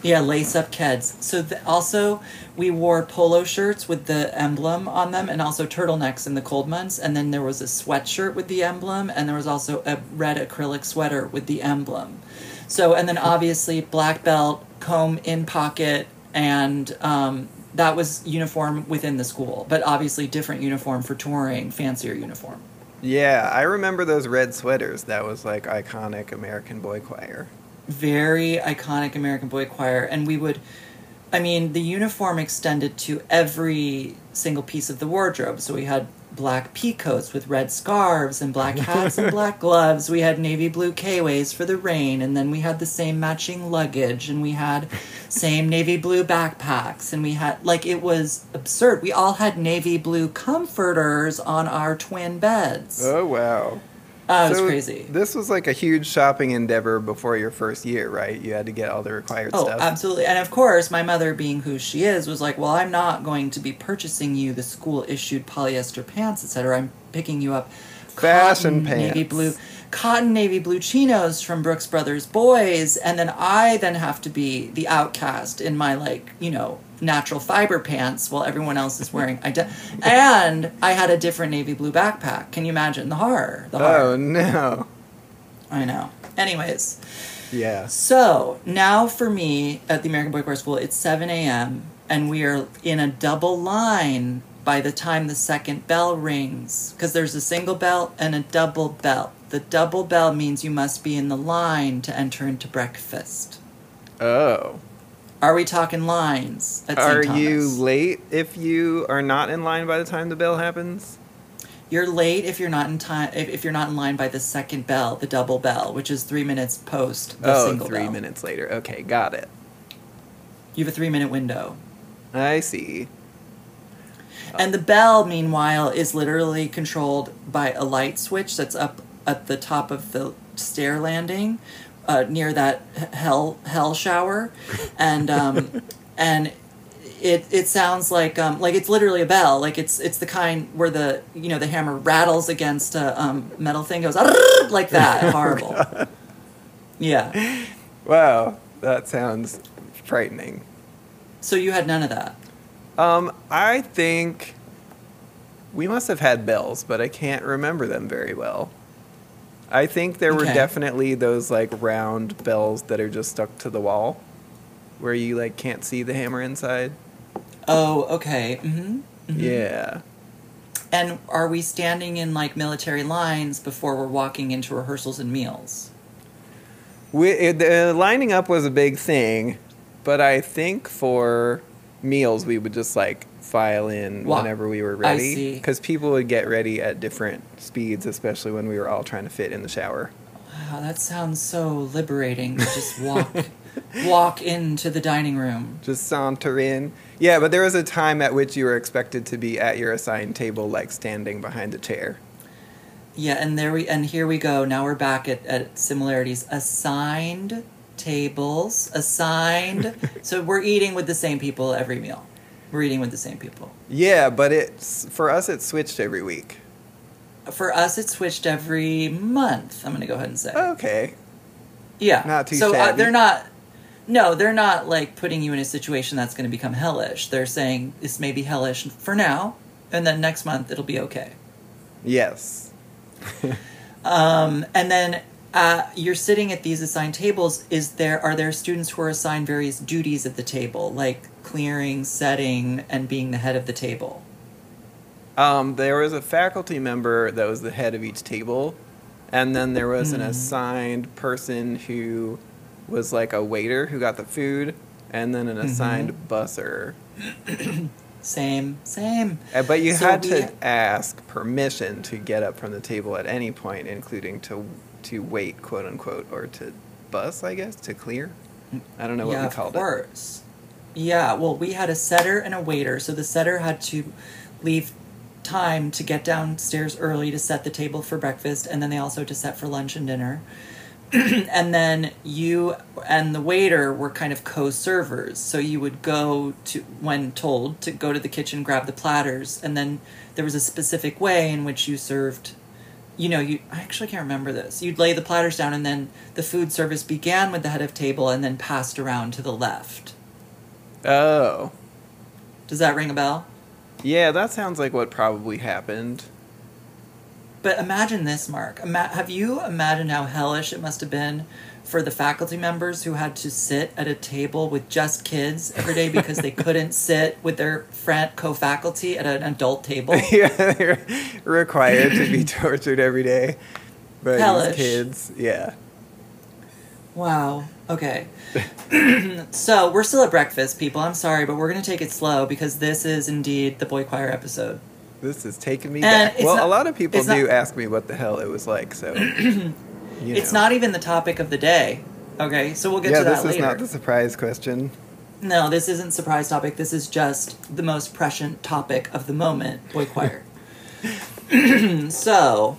S1: Yeah, lace up Keds. So th- also we wore polo shirts with the emblem on them, and also turtlenecks in the cold months. And then there was a sweatshirt with the emblem, and there was also a red acrylic sweater with the emblem. So and then obviously black belt, comb in pocket, and um, that was uniform within the school. But obviously different uniform for touring, fancier uniform.
S2: Yeah, I remember those red sweaters. That was like iconic American boy choir.
S1: very iconic American Boy Choir, and we would, I mean, the uniform extended to every single piece of the wardrobe. So we had black peacoats with red scarves and black hats and black gloves. We had navy blue K-ways for the rain, and then we had the same matching luggage, and we had same navy blue backpacks, and we had like it was absurd. We all had navy blue comforters on our twin beds.
S2: Oh wow.
S1: Oh, it was
S2: So
S1: crazy.
S2: This was like a huge shopping endeavor before your first year, right? You had to get all the required
S1: Oh,
S2: stuff.
S1: absolutely. And of course, my mother, being who she is, was like, "Well, I'm not going to be purchasing you the school issued polyester pants, etc. I'm picking you up
S2: Fashion
S1: cotton navy blue, cotton navy blue chinos from Brooks Brothers Boys, and then I then have to be the outcast in my like, you know." Natural fiber pants while everyone else is wearing ide- and I had a different navy blue backpack. Can you imagine the horror? The horror.
S2: Oh no.
S1: I know. Anyways,
S2: Yeah.
S1: so now for me at the American Boy Choir School, it's 7 a.m. and we are in a double line by the time the second bell rings because there's a single bell and a double bell. The double bell means you must be in the line to enter into breakfast.
S2: Oh.
S1: Are we talking lines.
S2: Are you late if you are not in line by the time the bell happens?
S1: You're late if you're not in time. If, if you're not in line by the second bell, the double bell, which is three minutes post the
S2: oh,
S1: single
S2: three
S1: bell.
S2: minutes later. Okay, got it.
S1: You have a three minute window.
S2: I see.
S1: And the bell, meanwhile, is literally controlled by a light switch that's up at the top of the stair landing, uh, near that hell hell shower, and um, and it it sounds like um, like it's literally a bell. Like it's it's the kind where the you know the hammer rattles against a um, metal thing goes like that. Horrible. Yeah.
S2: Wow, that sounds frightening.
S1: So you had none of that.
S2: Um, I think we must have had bells, but I can't remember them very well. I think there were definitely those like round bells that are just stuck to the wall, where you like can't see the hammer inside.
S1: Oh, okay. Mm-hmm.
S2: Yeah.
S1: And are we standing in like military lines before we're walking into rehearsals and meals?
S2: We, it, the lining up was a big thing, but I think for meals we would just like file in whenever we were ready because people would get ready at different speeds, especially when we were all trying to fit in the shower.
S1: Wow, that sounds so liberating to just walk walk into the dining room.
S2: Just saunter in. Yeah, but there was a time at which you were expected to be at your assigned table, like standing behind a chair.
S1: Yeah, and there we and here we go. Now we're back at, at similarities. Assigned tables, assigned. so we're eating with the same people every meal. We're with the same people.
S2: Yeah, but it's for us. It switched every week.
S1: For us, it switched every month. I'm going to go ahead and say.
S2: Okay.
S1: Yeah.
S2: Not too
S1: So uh, they're not. No, they're not like putting you in a situation that's going to become hellish. They're saying this may be hellish for now, and then next month it'll be okay.
S2: Yes.
S1: Um, and then uh, you're sitting at these assigned tables. Is there are there students who are assigned various duties at the table, like clearing, setting, and being the head of the table?
S2: Um, there was a faculty member that was the head of each table, and then there was an
S1: Mm.
S2: assigned person who was like a waiter who got the food, and then an assigned busser.
S1: Same, same.
S2: Uh, But you
S1: So
S2: had to ask permission to get up from the table at any point, including to to wait, quote unquote, or to bus, I guess, to clear. I don't know
S1: yeah,
S2: what we called it.
S1: of course. Yeah, well, we had a setter and a waiter. So the setter had to leave time to get downstairs early to set the table for breakfast, and then they also had to set for lunch and dinner. and then you and the waiter were kind of co-servers. So you would go to when told to go to the kitchen, grab the platters, and then there was a specific way in which you served you know, you I actually can't remember this. You'd lay the platters down and then the food service began with the head of table and then passed around to the left.
S2: Oh,
S1: Does that ring a bell?
S2: yeah, that sounds like what probably happened.
S1: But imagine this, Mark. Ima- have you imagined how hellish it must have been for the faculty members who had to sit at a table with just kids every day because they couldn't sit with their friend co-faculty at an adult table?
S2: yeah, they're required to be tortured every day by
S1: Hellish.
S2: these kids. Yeah.
S1: Wow. Okay. so we're still at breakfast, people. I'm sorry, but we're going to take it slow because this is indeed the boy choir episode.
S2: This is taking me
S1: And
S2: back. Well,
S1: not-
S2: a lot of people
S1: it's not-
S2: do ask me what the hell it was like, so. you
S1: It's not even the topic of the day. Okay, so we'll get
S2: yeah,
S1: to that
S2: this
S1: later.
S2: is not the surprise question.
S1: No, this isn't surprise topic. This is just the most prescient topic of the moment, boy choir. so,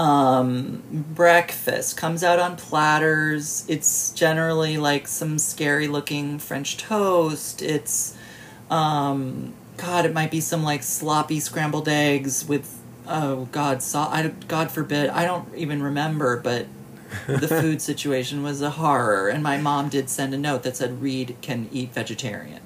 S1: um, breakfast comes out on platters. It's generally like some scary looking French toast. It's, um, God, it might be some like sloppy scrambled eggs with, oh God, so, I, God forbid, I don't even remember, but the food situation was a horror, and my mom did send a note that said Reed can eat vegetarian.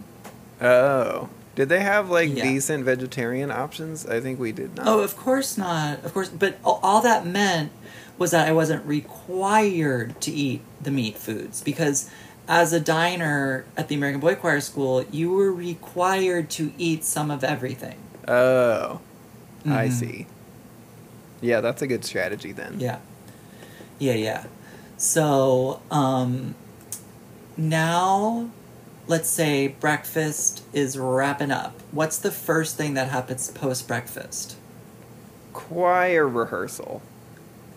S2: Oh. Did they have like
S1: Yeah.
S2: decent vegetarian options? I think we did not.
S1: Oh, of course not. Of course, but all, that meant was that I wasn't required to eat the meat foods because as a diner at the American Boy Choir School, you were required to eat some of everything.
S2: Oh. I
S1: Mhm.
S2: see. Yeah, that's a good strategy then.
S1: Yeah. Yeah, yeah. So, um, now let's say breakfast is wrapping up. What's the first thing that happens post breakfast?
S2: Choir rehearsal.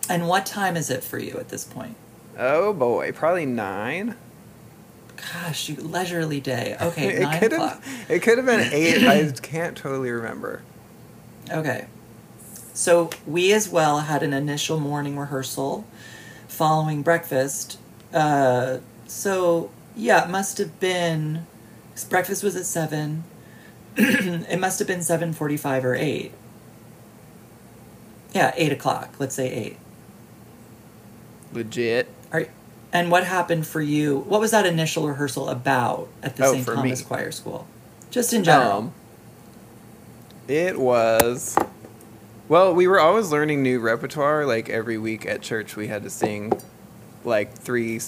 S1: And what time is it for you at this point?
S2: Oh boy, probably nine.
S1: Gosh, you leisurely day. Okay,
S2: it
S1: nine
S2: could
S1: o'clock.
S2: have. It could have been eight. I can't totally remember.
S1: Okay. So we as well had an initial morning rehearsal following breakfast. Uh, so yeah, it must have been. breakfast was at seven. it must have been seven forty-five or eight. Yeah, eight o'clock. Let's say eight.
S2: Legit.
S1: All right. And what happened for you? What was that initial rehearsal about at the
S2: Oh,
S1: St. Thomas
S2: me.
S1: Choir School? Just in general.
S2: Um, it was. Well, we were always learning new repertoire. Like every week at church, we had to sing like three,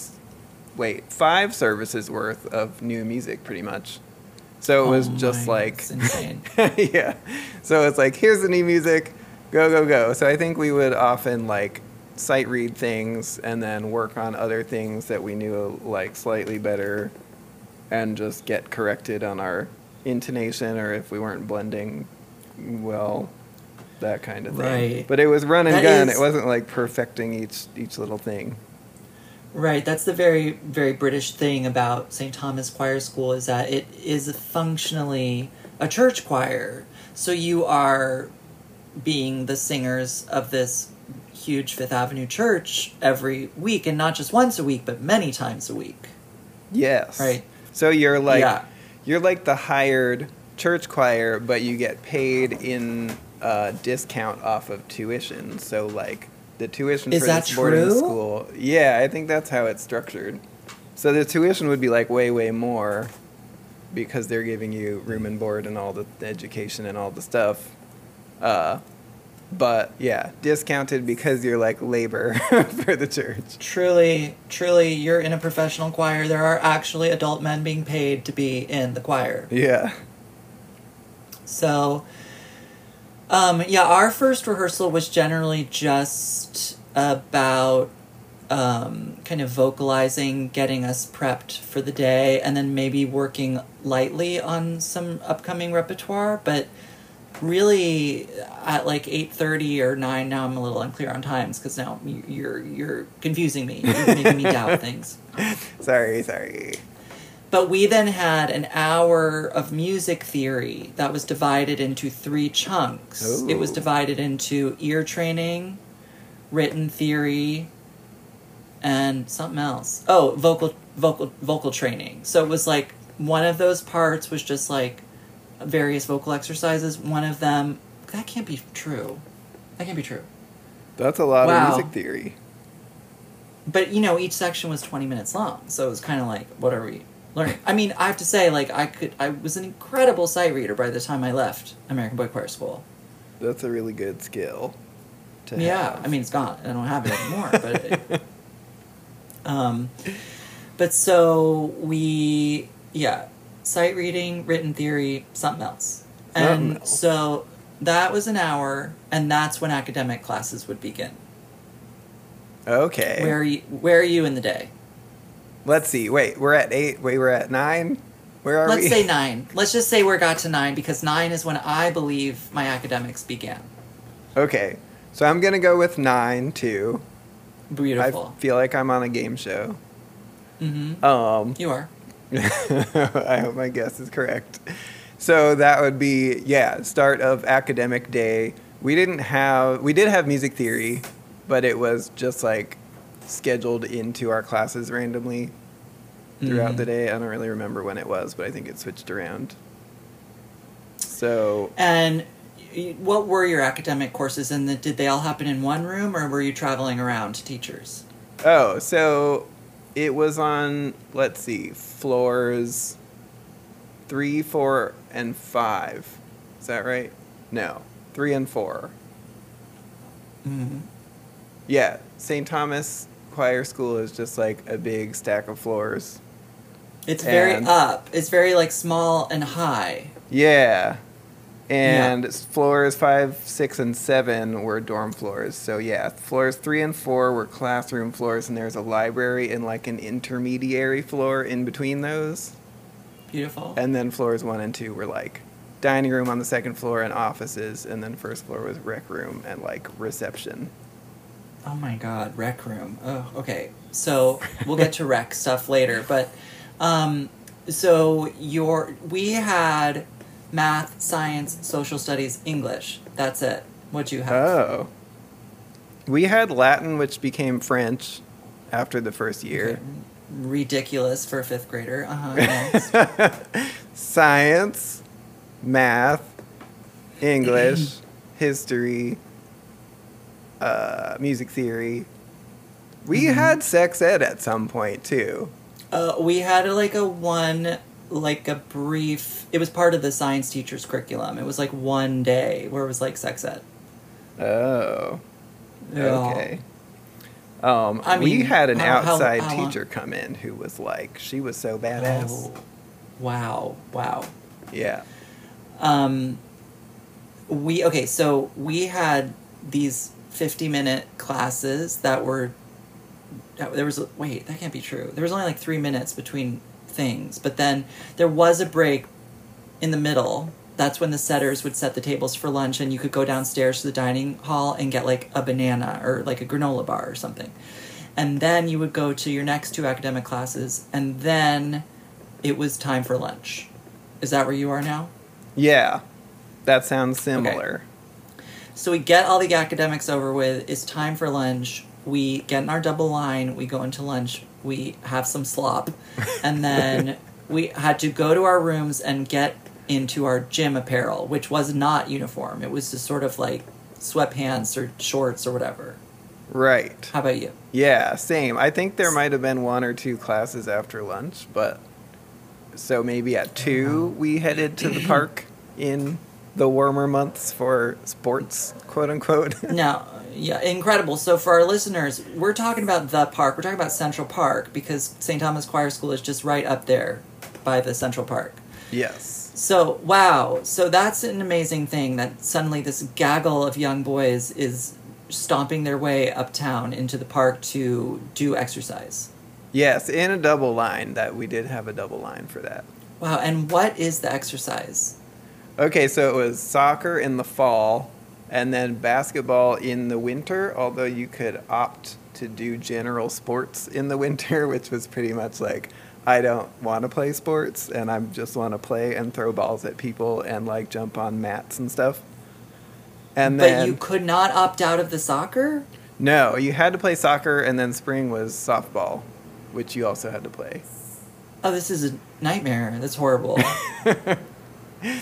S2: wait, five services worth of new music, pretty much. So it was
S1: Oh
S2: just
S1: my,
S2: like,
S1: insane.
S2: yeah. So it's like, here's the new music, go, go, go. So I think we would often like sight read things and then work on other things that we knew like slightly better and just get corrected on our intonation or if we weren't blending well that kind of thing
S1: Right.
S2: but it was run and
S1: That
S2: gun
S1: is-
S2: it wasn't like perfecting each each little thing
S1: Right, that's the very, very British thing about St. Thomas Choir School is that it is functionally a church choir. So you are being the singers of this huge Fifth Avenue church every week, and not just once a week, but many times a week.
S2: yes
S1: Right.
S2: so you're like
S1: Yeah.
S2: you're like the hired church choir but you get paid in a discount off of tuition so like the tuition
S1: Is
S2: for
S1: that
S2: this boarding
S1: true?
S2: school yeah i think that's how it's structured so the tuition would be like way way more because they're giving you room and board and all the education and all the stuff uh, but yeah, discounted because you're like labor for the church.
S1: Truly, truly, you're in a professional choir. There are actually adult men being paid to be in the choir.
S2: Yeah.
S1: So, um, yeah, our first rehearsal was generally just about um, kind of vocalizing, getting us prepped for the day, and then maybe working lightly on some upcoming repertoire. But really, at like eight thirty or nine, now I'm a little unclear on times because now you- you're you're confusing me. You're making me doubt things.
S2: Sorry, sorry.
S1: But we then had an hour of music theory that was divided into three chunks. It was divided into ear training, written theory, and something else. Oh, vocal vocal vocal training. So it was like one of those parts was just like various vocal exercises. One of them that can't be true. That can't be true.
S2: That's a lot
S1: Wow.
S2: of music theory.
S1: but you know each section was 20 minutes long so it was kind of like what are we learning i mean i have to say like i could i was an incredible sight reader by the time i left american boy choir school
S2: That's a really good skill. To
S1: yeah
S2: have.
S1: i mean it's gone i don't have it anymore but it, um but so we yeah sight reading written theory something else
S2: Something
S1: and
S2: else.
S1: so that was an hour and that's when academic classes would begin
S2: okay.
S1: where are you where are you in the day
S2: Let's see. Wait, we're at eight. Wait, we're at nine. Where are we?
S1: Let's say nine. Let's just say we got to nine because nine is when I believe my academics began.
S2: Okay, so I'm gonna go with nine too.
S1: Beautiful.
S2: I feel like I'm on a game show.
S1: mm-hmm.
S2: Um,
S1: You are.
S2: I hope my guess is correct. So that would be yeah, start of academic day. We didn't have we did have music theory, but it was just like scheduled into our classes randomly throughout
S1: Mhm.
S2: the day. I don't really remember when it was, but I think it switched around. So
S1: And what were your academic courses, and the, did they all happen in one room, or were you traveling around to teachers?
S2: oh, so it was on let's see, floors three, four, and five. Is that right? No, three and four.
S1: Mm-hmm.
S2: Yeah, St. Thomas Choir School is just like a big stack of floors.
S1: It's very
S2: And-
S1: up. It's very like small and high.
S2: Yeah. And floors five, six, and seven were dorm floors. So yeah, floors three and four were classroom floors, and there's a library and like an intermediary floor in between those.
S1: Beautiful.
S2: And then floors one and two were like dining room on the second floor and offices, and then first floor was rec room and like reception.
S1: Oh my god, rec room. Oh, okay. So we'll get to rec stuff later, but um, so your we had math, science, social studies, English. That's it. What'd you have?
S2: Oh. We had Latin, which became French after the first year.
S1: Okay. Ridiculous for a fifth grader. Uh huh. Yes.
S2: Science, math, English, history, uh, music theory. We
S1: Mhm.
S2: had sex ed at some point too.
S1: uh, we had like a one, like a brief. It was part of the science teacher's curriculum. It was like one day where it was like sex ed.
S2: Oh,
S1: Yeah.
S2: okay. Um,
S1: I
S2: we had an
S1: how- how-
S2: outside
S1: how long-
S2: teacher come in who was like, she was so badass.
S1: Oh, wow! Wow.
S2: Yeah.
S1: um we okay so we had these 50 minute classes that were there was wait that can't be true. There was only like three minutes between things but then there was a break in the middle. That's when the setters would set the tables for lunch and you could go downstairs to the dining hall and get like a banana or like a granola bar or something. And then you would go to your next two academic classes and then it was time for lunch. Is that where you are now?
S2: Yeah. That sounds similar.
S1: So we get all the academics over with. It's time for lunch. We get in our double line. We go into lunch. We have some slop. And then we had to go to our rooms and get into our gym apparel, which was not uniform. It was just sort of like sweatpants or shorts or whatever.
S2: Right.
S1: How about you?
S2: Yeah, same. I think there might have been one or two classes after lunch, but so maybe at two oh, we headed to the park in the warmer months for sports, quote unquote.
S1: No, yeah, incredible. So for our listeners, we're talking about the park. We're talking about Central Park because St. Thomas Choir School is just right up there by the Central Park.
S2: yes.
S1: So wow, so that's an amazing thing that suddenly this gaggle of young boys is stomping their way uptown into the park to do exercise.
S2: Yes, in a double line. That we did have a double line for that.
S1: Wow, and what is the exercise?
S2: Okay, so it was soccer in the fall and then basketball in the winter, although you could opt to do general sports in the winter, which was pretty much like I don't want to play sports and I just want to play and throw balls at people and like jump on mats and stuff. And
S1: but
S2: then
S1: you could not opt out of the soccer?
S2: no, you had to play soccer and then spring was softball, which you also had to play.
S1: Oh, this is a nightmare. That's horrible.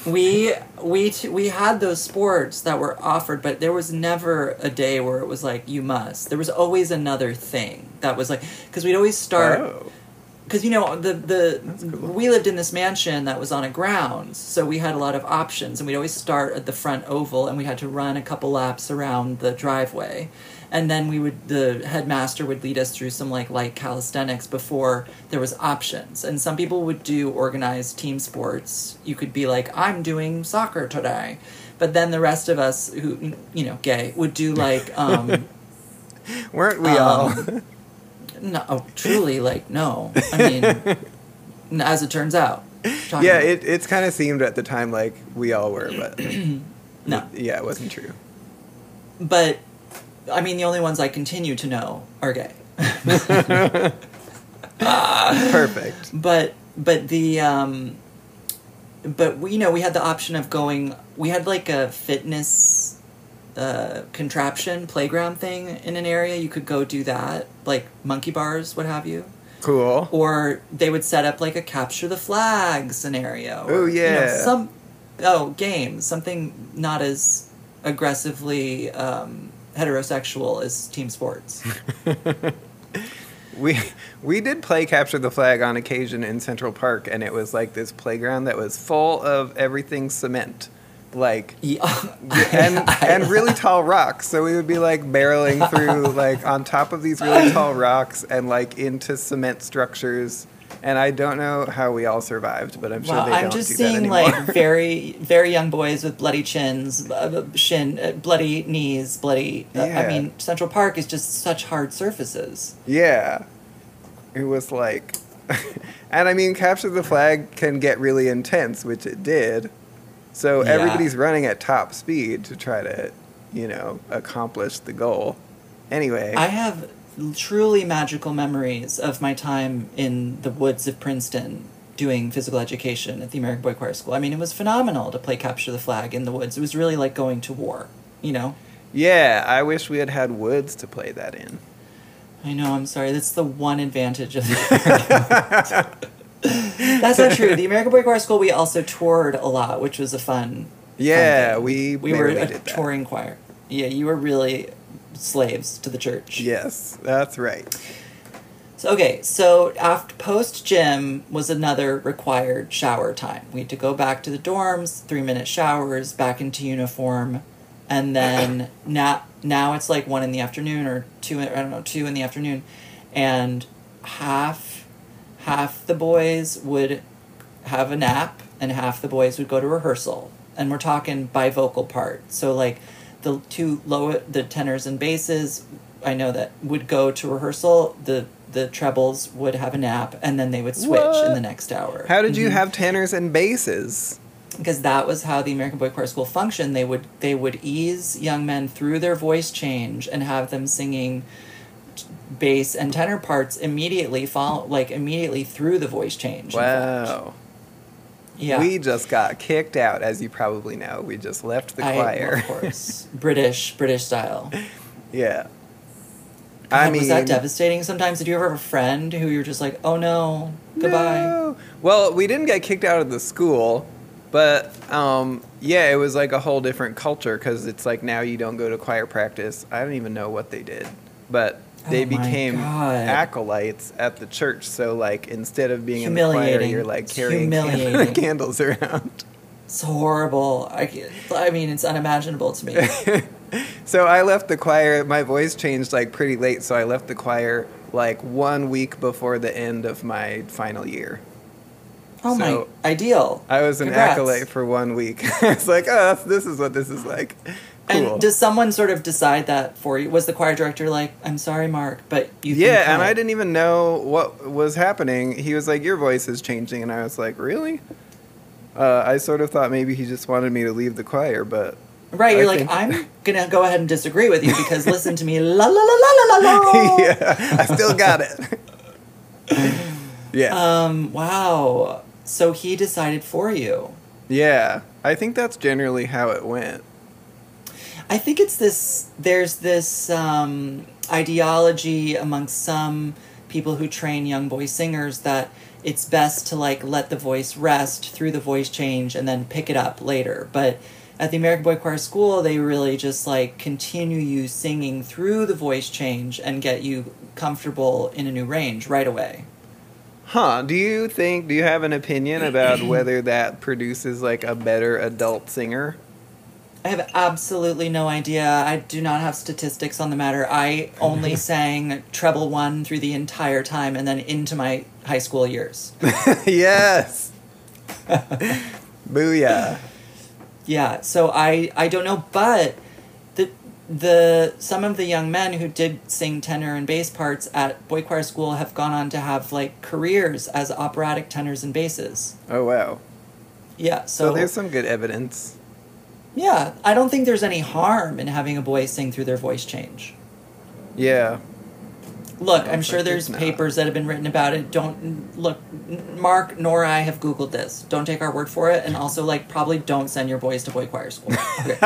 S1: we we t- we had those sports that were offered, but there was never a day where it was like you must. There was always another thing that was like because we'd always start
S2: Oh.
S1: because you know the the
S2: cool.
S1: we lived in this mansion that was on a grounds, so we had a lot of options, and we'd always start at the front oval, and we had to run a couple laps around the driveway, and then we would the headmaster would lead us through some like light calisthenics before there was options, and some people would do organized team sports. You could be like, I'm doing soccer today. But then the rest of us, who you know, gay, would do like um,
S2: Weren't we
S1: Um,
S2: all?
S1: no, oh, truly, like no. I mean, as it turns out.
S2: Yeah, it, it's kind of seemed at the time like we all were, but
S1: no.
S2: yeah, it wasn't true.
S1: But I mean, the only ones I continue to know are gay.
S2: Perfect.
S1: But but the um, but we you know we had the option of going. We had like a fitness uh, contraption playground thing in an area. You could go do that, like monkey bars, what have you.
S2: Cool.
S1: or they would set up like a capture the flag scenario.
S2: Oh,
S1: you know,
S2: yeah.
S1: some oh games, something not as aggressively um, heterosexual is team sports.
S2: We we did play capture the flag on occasion in Central Park, and it was like this playground that was full of everything cement, like
S1: yeah.
S2: and and really tall rocks. So we would be like barreling through like on top of these really tall rocks and like into cement structures. And I don't know how we all survived, but I'm sure
S1: Wow,
S2: they
S1: I'm
S2: don't
S1: just
S2: do
S1: seeing like very, very young boys with bloody chins, uh, shin, uh, bloody knees, bloody. Uh, I mean, Central Park is just such hard surfaces.
S2: Yeah. It was like. and I mean, capture the flag can get really intense, which it did. So
S1: Yeah.
S2: everybody's running at top speed to try to, you know, accomplish the goal. Anyway.
S1: I have truly magical memories of my time in the woods of Princeton doing physical education at the American Boy Choir School. I mean, it was phenomenal to play capture the flag in the woods. It was really like going to war, you know?
S2: yeah, I wish we had had woods to play that in.
S1: I know, I'm sorry. That's the one advantage of the That's not true. The American Boy Choir School, we also toured a lot, which was a fun. fun
S2: Yeah,
S1: thing.
S2: we
S1: we were a touring choir. Yeah, you were really slaves to the church.
S2: Yes, that's right.
S1: So okay, so after post gym was another required shower time. We had to go back to the dorms, three minute showers, back into uniform, and then now now it's like one in the afternoon or two I don't know two in the afternoon, and half half the boys would have a nap and half the boys would go to rehearsal, and we're talking by vocal part. So like the two lower the tenors and basses I know that would go to rehearsal. The the trebles would have a nap, and then they would switch in the next hour.
S2: How did you
S1: Mhm.
S2: have tenors and basses?
S1: Because that was how the American Boy Choir School functioned. They would they would ease young men through their voice change and have them singing bass and tenor parts immediately follow like immediately through the voice change.
S2: Wow.
S1: Yeah.
S2: We just got kicked out, as you probably know. We just left the
S1: I-
S2: choir.
S1: of course, British British style.
S2: yeah.
S1: God,
S2: I mean,
S1: was that devastating? Sometimes did you ever have a friend who you were just like, oh no, goodbye?
S2: No. Well, we didn't get kicked out of the school, but um, yeah, it was like a whole different culture because it's like now you don't go to choir practice. I don't even know what they did, but they
S1: Oh
S2: became
S1: God.
S2: acolytes at the church. So like instead of being in the choir, you're like carrying can-
S1: Humiliating.
S2: candles around.
S1: It's horrible. I, I mean, it's unimaginable to me.
S2: So I left the choir. My voice changed like pretty late, so I left the choir like one week before the end of my final year.
S1: Oh
S2: So-
S1: my, ideal.
S2: I was an
S1: Congrats.
S2: acolyte for one week. it's like, oh, this is what this is like. Cool.
S1: And does someone sort of decide that for you? Was the choir director like, "I'm sorry, Mark, but you"?
S2: yeah, and? I didn't even know what was happening. He was like, "Your voice is changing," and I was like, "Really?" Uh, I sort of thought maybe he just wanted me to leave the choir, but
S1: Right,
S2: I
S1: you're like, I'm gonna go ahead and disagree with you because listen to me, la la la la la la la.
S2: yeah, I still got it. yeah,
S1: Um, wow. So he decided for you.
S2: yeah. I think that's generally how it went.
S1: I think it's this. There's this um, ideology amongst some people who train young boy singers that it's best to like let the voice rest through the voice change and then pick it up later. But at the American Boy Choir School, they really just like continue you singing through the voice change and get you comfortable in a new range right away.
S2: Huh? Do you think? Do you have an opinion about whether that produces like a better adult singer?
S1: I have absolutely no idea. I do not have statistics on the matter. I only sang treble one through the entire time and then into my high school years.
S2: yes. Booyah.
S1: Yeah, so I I don't know, but the the some of the young men who did sing tenor and bass parts at boy choir school have gone on to have like careers as operatic tenors and basses.
S2: Oh wow.
S1: Yeah,
S2: So
S1: so,
S2: there's some good evidence.
S1: Yeah, I don't think there's any harm in having a boy sing through their voice change.
S2: Yeah.
S1: Look, I'm sure there's papers that have been written about it. Don't look, Mark nor I have Googled this. Don't take our word for it, and also like probably don't send your boys to boy choir school. Okay,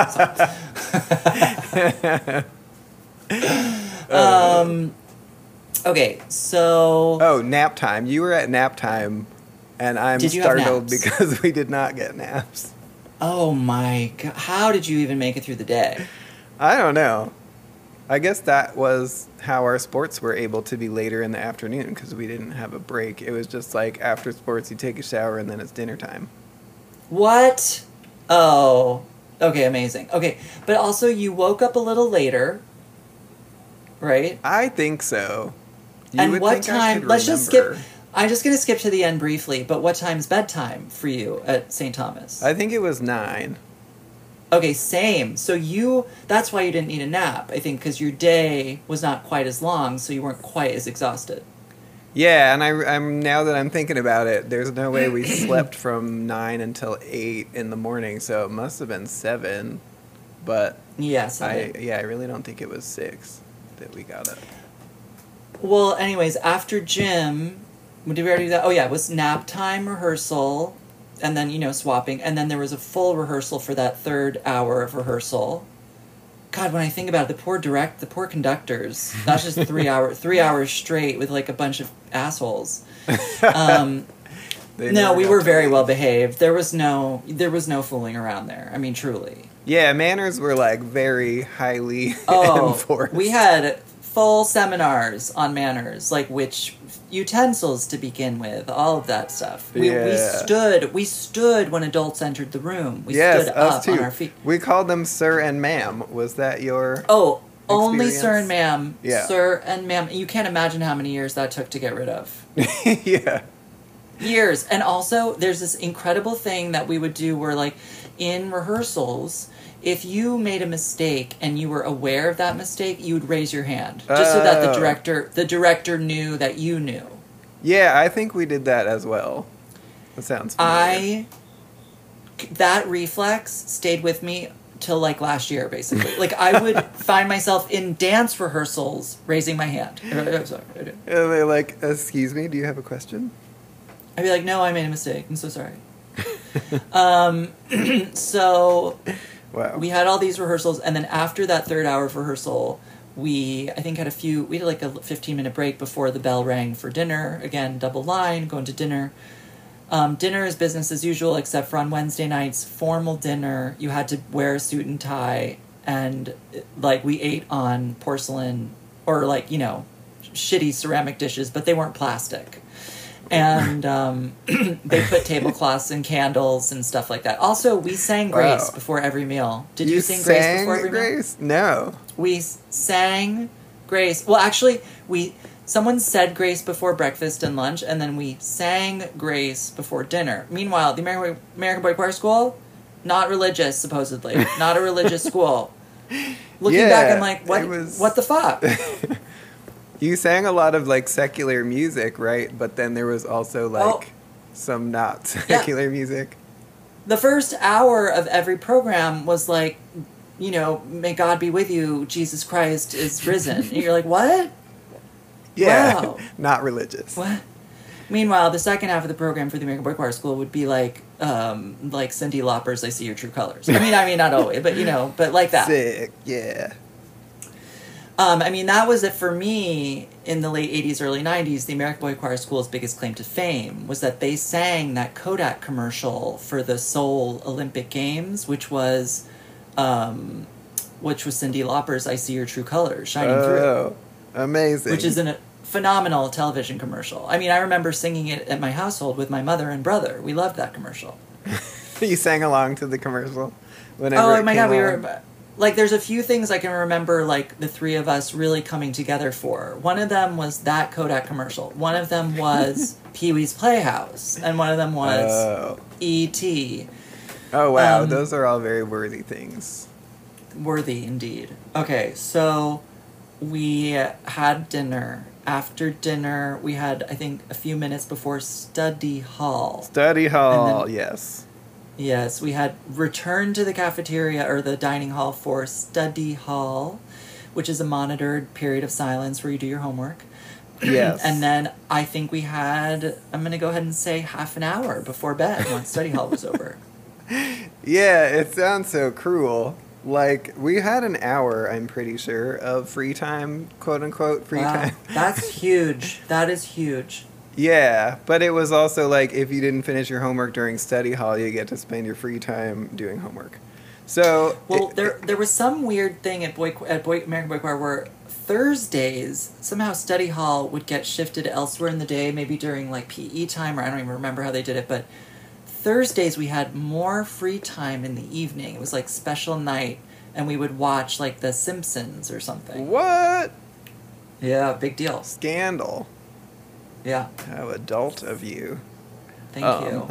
S1: so- um, okay, so
S2: Oh, nap time. You were at nap time, and I'm
S1: Did you have
S2: startled because we did not get naps.
S1: Oh my god, how did you even make it through the day?
S2: I don't know. I guess that was how our sports were able to be later in the afternoon because we didn't have a break. It was just like after sports, you take a shower and then it's dinner time.
S1: What? Oh, okay, amazing. Okay, but also you woke up a little later, right?
S2: I think so. You
S1: and what time? Let's just skip. I'm just gonna skip to the end briefly. But what time's bedtime for you at St. Thomas?
S2: I think it was nine.
S1: okay, same. So you. That's why you didn't need a nap. I think because your day was not quite as long, so you weren't quite as exhausted.
S2: Yeah, and I, I'm now that I'm thinking about it, there's no way we slept from nine until eight in the morning, so it must have been seven. But
S1: Yes.
S2: I yeah, I really don't think it was six that we got up.
S1: Well, anyways, after gym, did we already do that? Oh yeah, it was nap time rehearsal, and then you know swapping, and then there was a full rehearsal for that third hour of rehearsal. God, when I think about it, the poor direct, the poor conductors. That's just three hour, three hours straight with like a bunch of assholes. Um, no, we were very well behaved. There was no, there was no fooling around there. I mean, truly.
S2: Yeah, manners were like very highly
S1: Oh,
S2: enforced.
S1: we had full seminars on manners, like which utensils to begin with, all of that stuff. We, we stood, we stood when adults entered the room. We
S2: yes,
S1: stood up
S2: too.
S1: on our feet.
S2: We called them sir and ma'am. Was that your?
S1: Oh, only sir and ma'am,
S2: Yeah.
S1: sir and ma'am. You can't imagine how many years that took to get rid of.
S2: yeah.
S1: years and also there's this incredible thing that we would do where like in rehearsals if you made a mistake and you were aware of that mistake you would raise your hand just so that the
S2: Oh.
S1: director the director knew that you knew
S2: Yeah, I think we did that as well. That sounds familiar.
S1: i that reflex stayed with me till like last year basically like i would find myself in dance rehearsals raising my hand I'm sorry.
S2: And they're like, excuse me, do you have a question?
S1: I'd be like, no, I made a mistake. I'm so sorry. um, so
S2: Wow.
S1: we had all these rehearsals, and then after that third hour of rehearsal, we I think had a few. We had like a 15 minute break before the bell rang for dinner. Again, double line, going to dinner. Um, dinner is business as usual, except for on Wednesday nights, formal dinner. You had to wear a suit and tie, and like we ate on porcelain or like you know shitty ceramic dishes, but they weren't plastic. And um, they put tablecloths and candles and stuff like that. Also, we sang grace
S2: Wow.
S1: before every meal. Did you, sing grace before every meal?
S2: Grace? No.
S1: We sang grace. Well, actually, we someone said grace before breakfast and lunch, and then we sang grace before dinner. Meanwhile, the American Boy, American Boy Choir School, not religious, supposedly, not a religious school. Looking back, I'm like, what?
S2: was-
S1: What the fuck?
S2: You sang a lot of like secular music, right? But then there was also like
S1: Oh.
S2: some not secular music.
S1: the first hour of every program was like, you know, may God be with you, Jesus Christ is risen. and you're like, what?
S2: Yeah.
S1: Wow.
S2: not religious.
S1: What? Meanwhile, the second half of the program for the American Boy Choir School would be like, um, like Cyndi Lauper's "I See Your True Colors." I mean, I mean, not always, but you know, but like that.
S2: Sick. Yeah.
S1: Um, I mean, that was it for me in the late '80s, early '90s. The American Boy Choir School's biggest claim to fame was that they sang that Kodak commercial for the Seoul Olympic Games, which was, um, which was Cyndi Lauper's "I See Your True Colors" shining through.
S2: Oh, amazing.
S1: which is a phenomenal television commercial. I mean, I remember singing it at my household with my mother and brother. We loved that commercial.
S2: you sang along to the commercial. Whenever
S1: oh my god, we were like, there's a few things I can remember, like the three of us really coming together for. One of them was that Kodak commercial. One of them was Pee Wee's Playhouse, and one of them was
S2: Oh.
S1: E.T.
S2: Oh wow,
S1: Um,
S2: those are all very worthy things.
S1: Worthy indeed. Okay, so we had dinner. After dinner, we had I think a few minutes before study hall.
S2: Study hall, yes.
S1: Yes, we had returned to the cafeteria or the dining hall for study hall, which is a monitored period of silence where you do your homework.
S2: Yes.
S1: and then I think we had, I'm going to go ahead and say half an hour before bed once study hall was over.
S2: Yeah, it sounds so cruel. Like we had an hour, I'm pretty sure, of free time, quote unquote free
S1: Wow,
S2: time.
S1: that's huge. That is huge.
S2: Yeah, but it was also like if you didn't finish your homework during study hall, you get to spend your free time doing homework. So
S1: Well,
S2: it-
S1: there there was some weird thing at Boy at Boy American Boy Choir where Thursdays somehow study hall would get shifted elsewhere in the day, maybe during like PE time or I don't even remember how they did it, but Thursdays we had more free time in the evening. It was like special night and we would watch like The Simpsons or something.
S2: what
S1: Yeah, big deal.
S2: scandal?
S1: Yeah.
S2: How adult of you.
S1: Thank
S2: Um,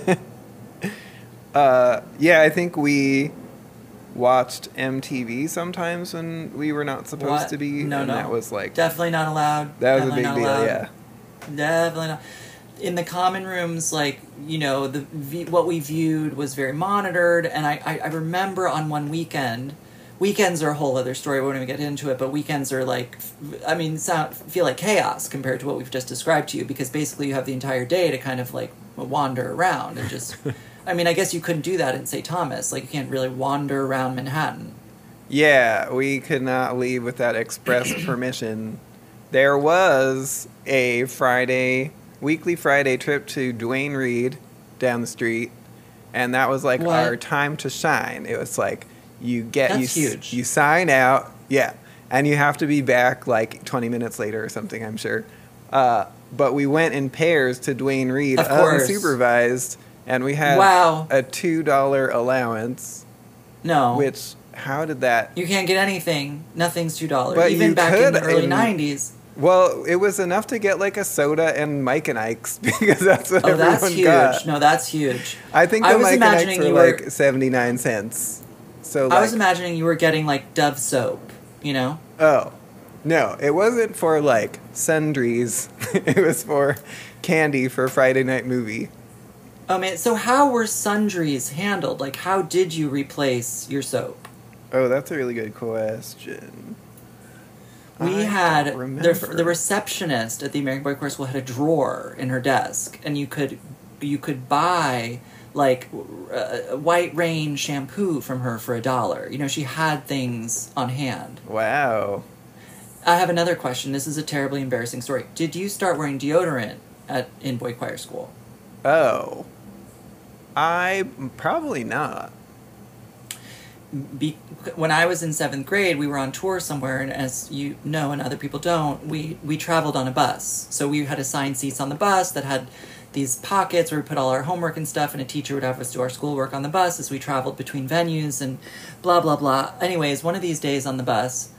S1: you.
S2: Uh, yeah, I think we watched MTV sometimes when we were not supposed
S1: What?
S2: to be.
S1: No,
S2: and
S1: no.
S2: that was like
S1: Definitely not allowed.
S2: that was a big deal.
S1: allowed.
S2: Yeah.
S1: Definitely not. In the common rooms, like you know, the what we viewed was very monitored, and I, I I remember on one weekend, weekends are a whole other story. We won't even get into it, but weekends are like, I mean, sound feel like chaos compared to what we've just described to you because basically you have the entire day to kind of like wander around and just. I mean, I guess you couldn't do that in St. Thomas. Like you can't really wander around Manhattan.
S2: Yeah, we could not leave without express permission. There was a Friday, weekly Friday trip to Duane Reade down the street, and that was like
S1: What?
S2: our time to shine. It was like you get
S1: That's
S2: you
S1: huge.
S2: you sign out, yeah, and you have to be back like 20 minutes later or something, I'm sure. Uh, but we went in pairs to Duane Reade
S1: Of course.
S2: unsupervised, and we had
S1: Wow.
S2: a two dollar allowance.
S1: No,
S2: Which how did that
S1: you can't get anything. Nothing's two dollars. Even
S2: you
S1: back in the early
S2: in-
S1: '90s.
S2: Well, it was enough to get like a soda and Mike and Ike's because that's what
S1: Oh,
S2: everyone
S1: that's huge.
S2: got.
S1: No, that's huge.
S2: I think
S1: I
S2: the
S1: was
S2: Mike and Ike's
S1: imagining
S2: were
S1: you were-
S2: like seventy nine cents. So like,
S1: I was imagining you were getting like Dove soap, you know?
S2: oh no, it wasn't for like sundries. it was for candy for Friday night movie.
S1: Oh man, so how were sundries handled? Like, how did you replace your soap?
S2: Oh, that's a really good question.
S1: We
S2: I
S1: had the, the receptionist at the American Boy Choir School had a drawer in her desk, and you could you could buy like uh, White Rain shampoo from her for a dollar. You know, she had things on hand.
S2: Wow.
S1: I have another question. This is a terribly embarrassing story. Did you start wearing deodorant at in boy choir school?
S2: Oh. I probably not.
S1: be, when I was in seventh grade, we were on tour somewhere, and as you know, and other people don't, we we traveled on a bus. So we had assigned seats on the bus that had these pockets where we put all our homework and stuff, and a teacher would have us do our schoolwork on the bus as we traveled between venues and blah blah blah. Anyways, one of these days on the bus,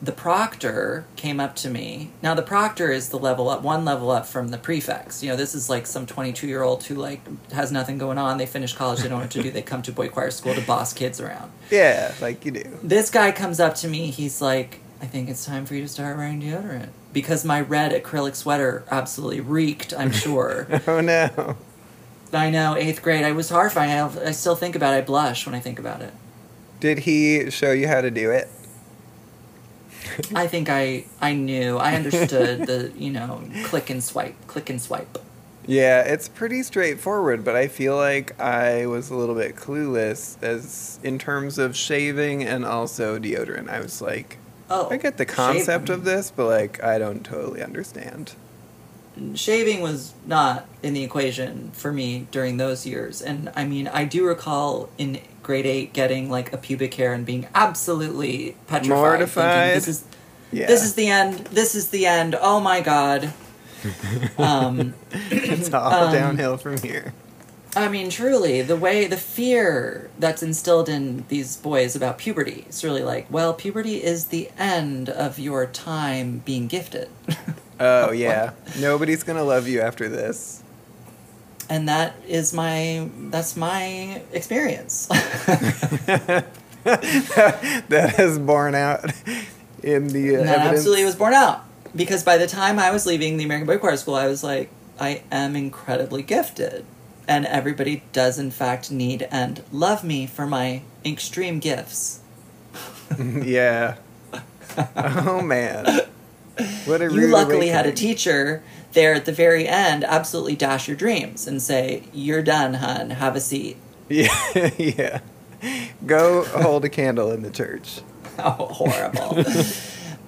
S1: the proctor came up to me. Now the proctor is the level up, one level up from the prefects. You know, this is like some twenty-two year old who like has nothing going on. They finish college, they don't know what to do. They come to boy choir school to boss kids around.
S2: Yeah, like you do.
S1: This guy comes up to me. He's like, "I think it's time for you to start wearing deodorant." Because my red acrylic sweater absolutely reeked, I'm sure.
S2: Oh no.
S1: I know, eighth grade. I was horrified. I, I still think about it. I blush when I think about it.
S2: Did he show you how to do it?
S1: I think I I knew. I understood the, you know, click and swipe, click and swipe.
S2: Yeah, it's pretty straightforward, but I feel like I was a little bit clueless as in terms of shaving and also deodorant. I was like,
S1: Oh,
S2: I get the concept
S1: shaving.
S2: of this, but like I don't totally understand.
S1: Shaving was not in the equation for me during those years. And I mean, I do recall in grade 8 getting like a pubic hair and being absolutely petrified. thinking,
S2: Mortified?
S1: This is
S2: Yeah.
S1: this is the end. This is the end. Oh my god. um
S2: it's all
S1: um,
S2: downhill from here.
S1: I mean, truly, the way, the fear that's instilled in these boys about puberty, it's really like, well, puberty is the end of your time being gifted.
S2: Oh yeah. Nobody's gonna love you after this.
S1: and that is my, that's my experience.
S2: that has borne out in the uh,
S1: that
S2: evidence.
S1: absolutely was borne out. Because by the time I was leaving the American Boy Choir School, I was like, I am incredibly gifted. And everybody does, in fact, need and love me for my extreme gifts.
S2: yeah. Oh man. What a
S1: you luckily had a teacher there at the very end absolutely dash your dreams and say you're done hun have a seat
S2: Yeah, yeah. Go hold a candle in the church.
S1: oh horrible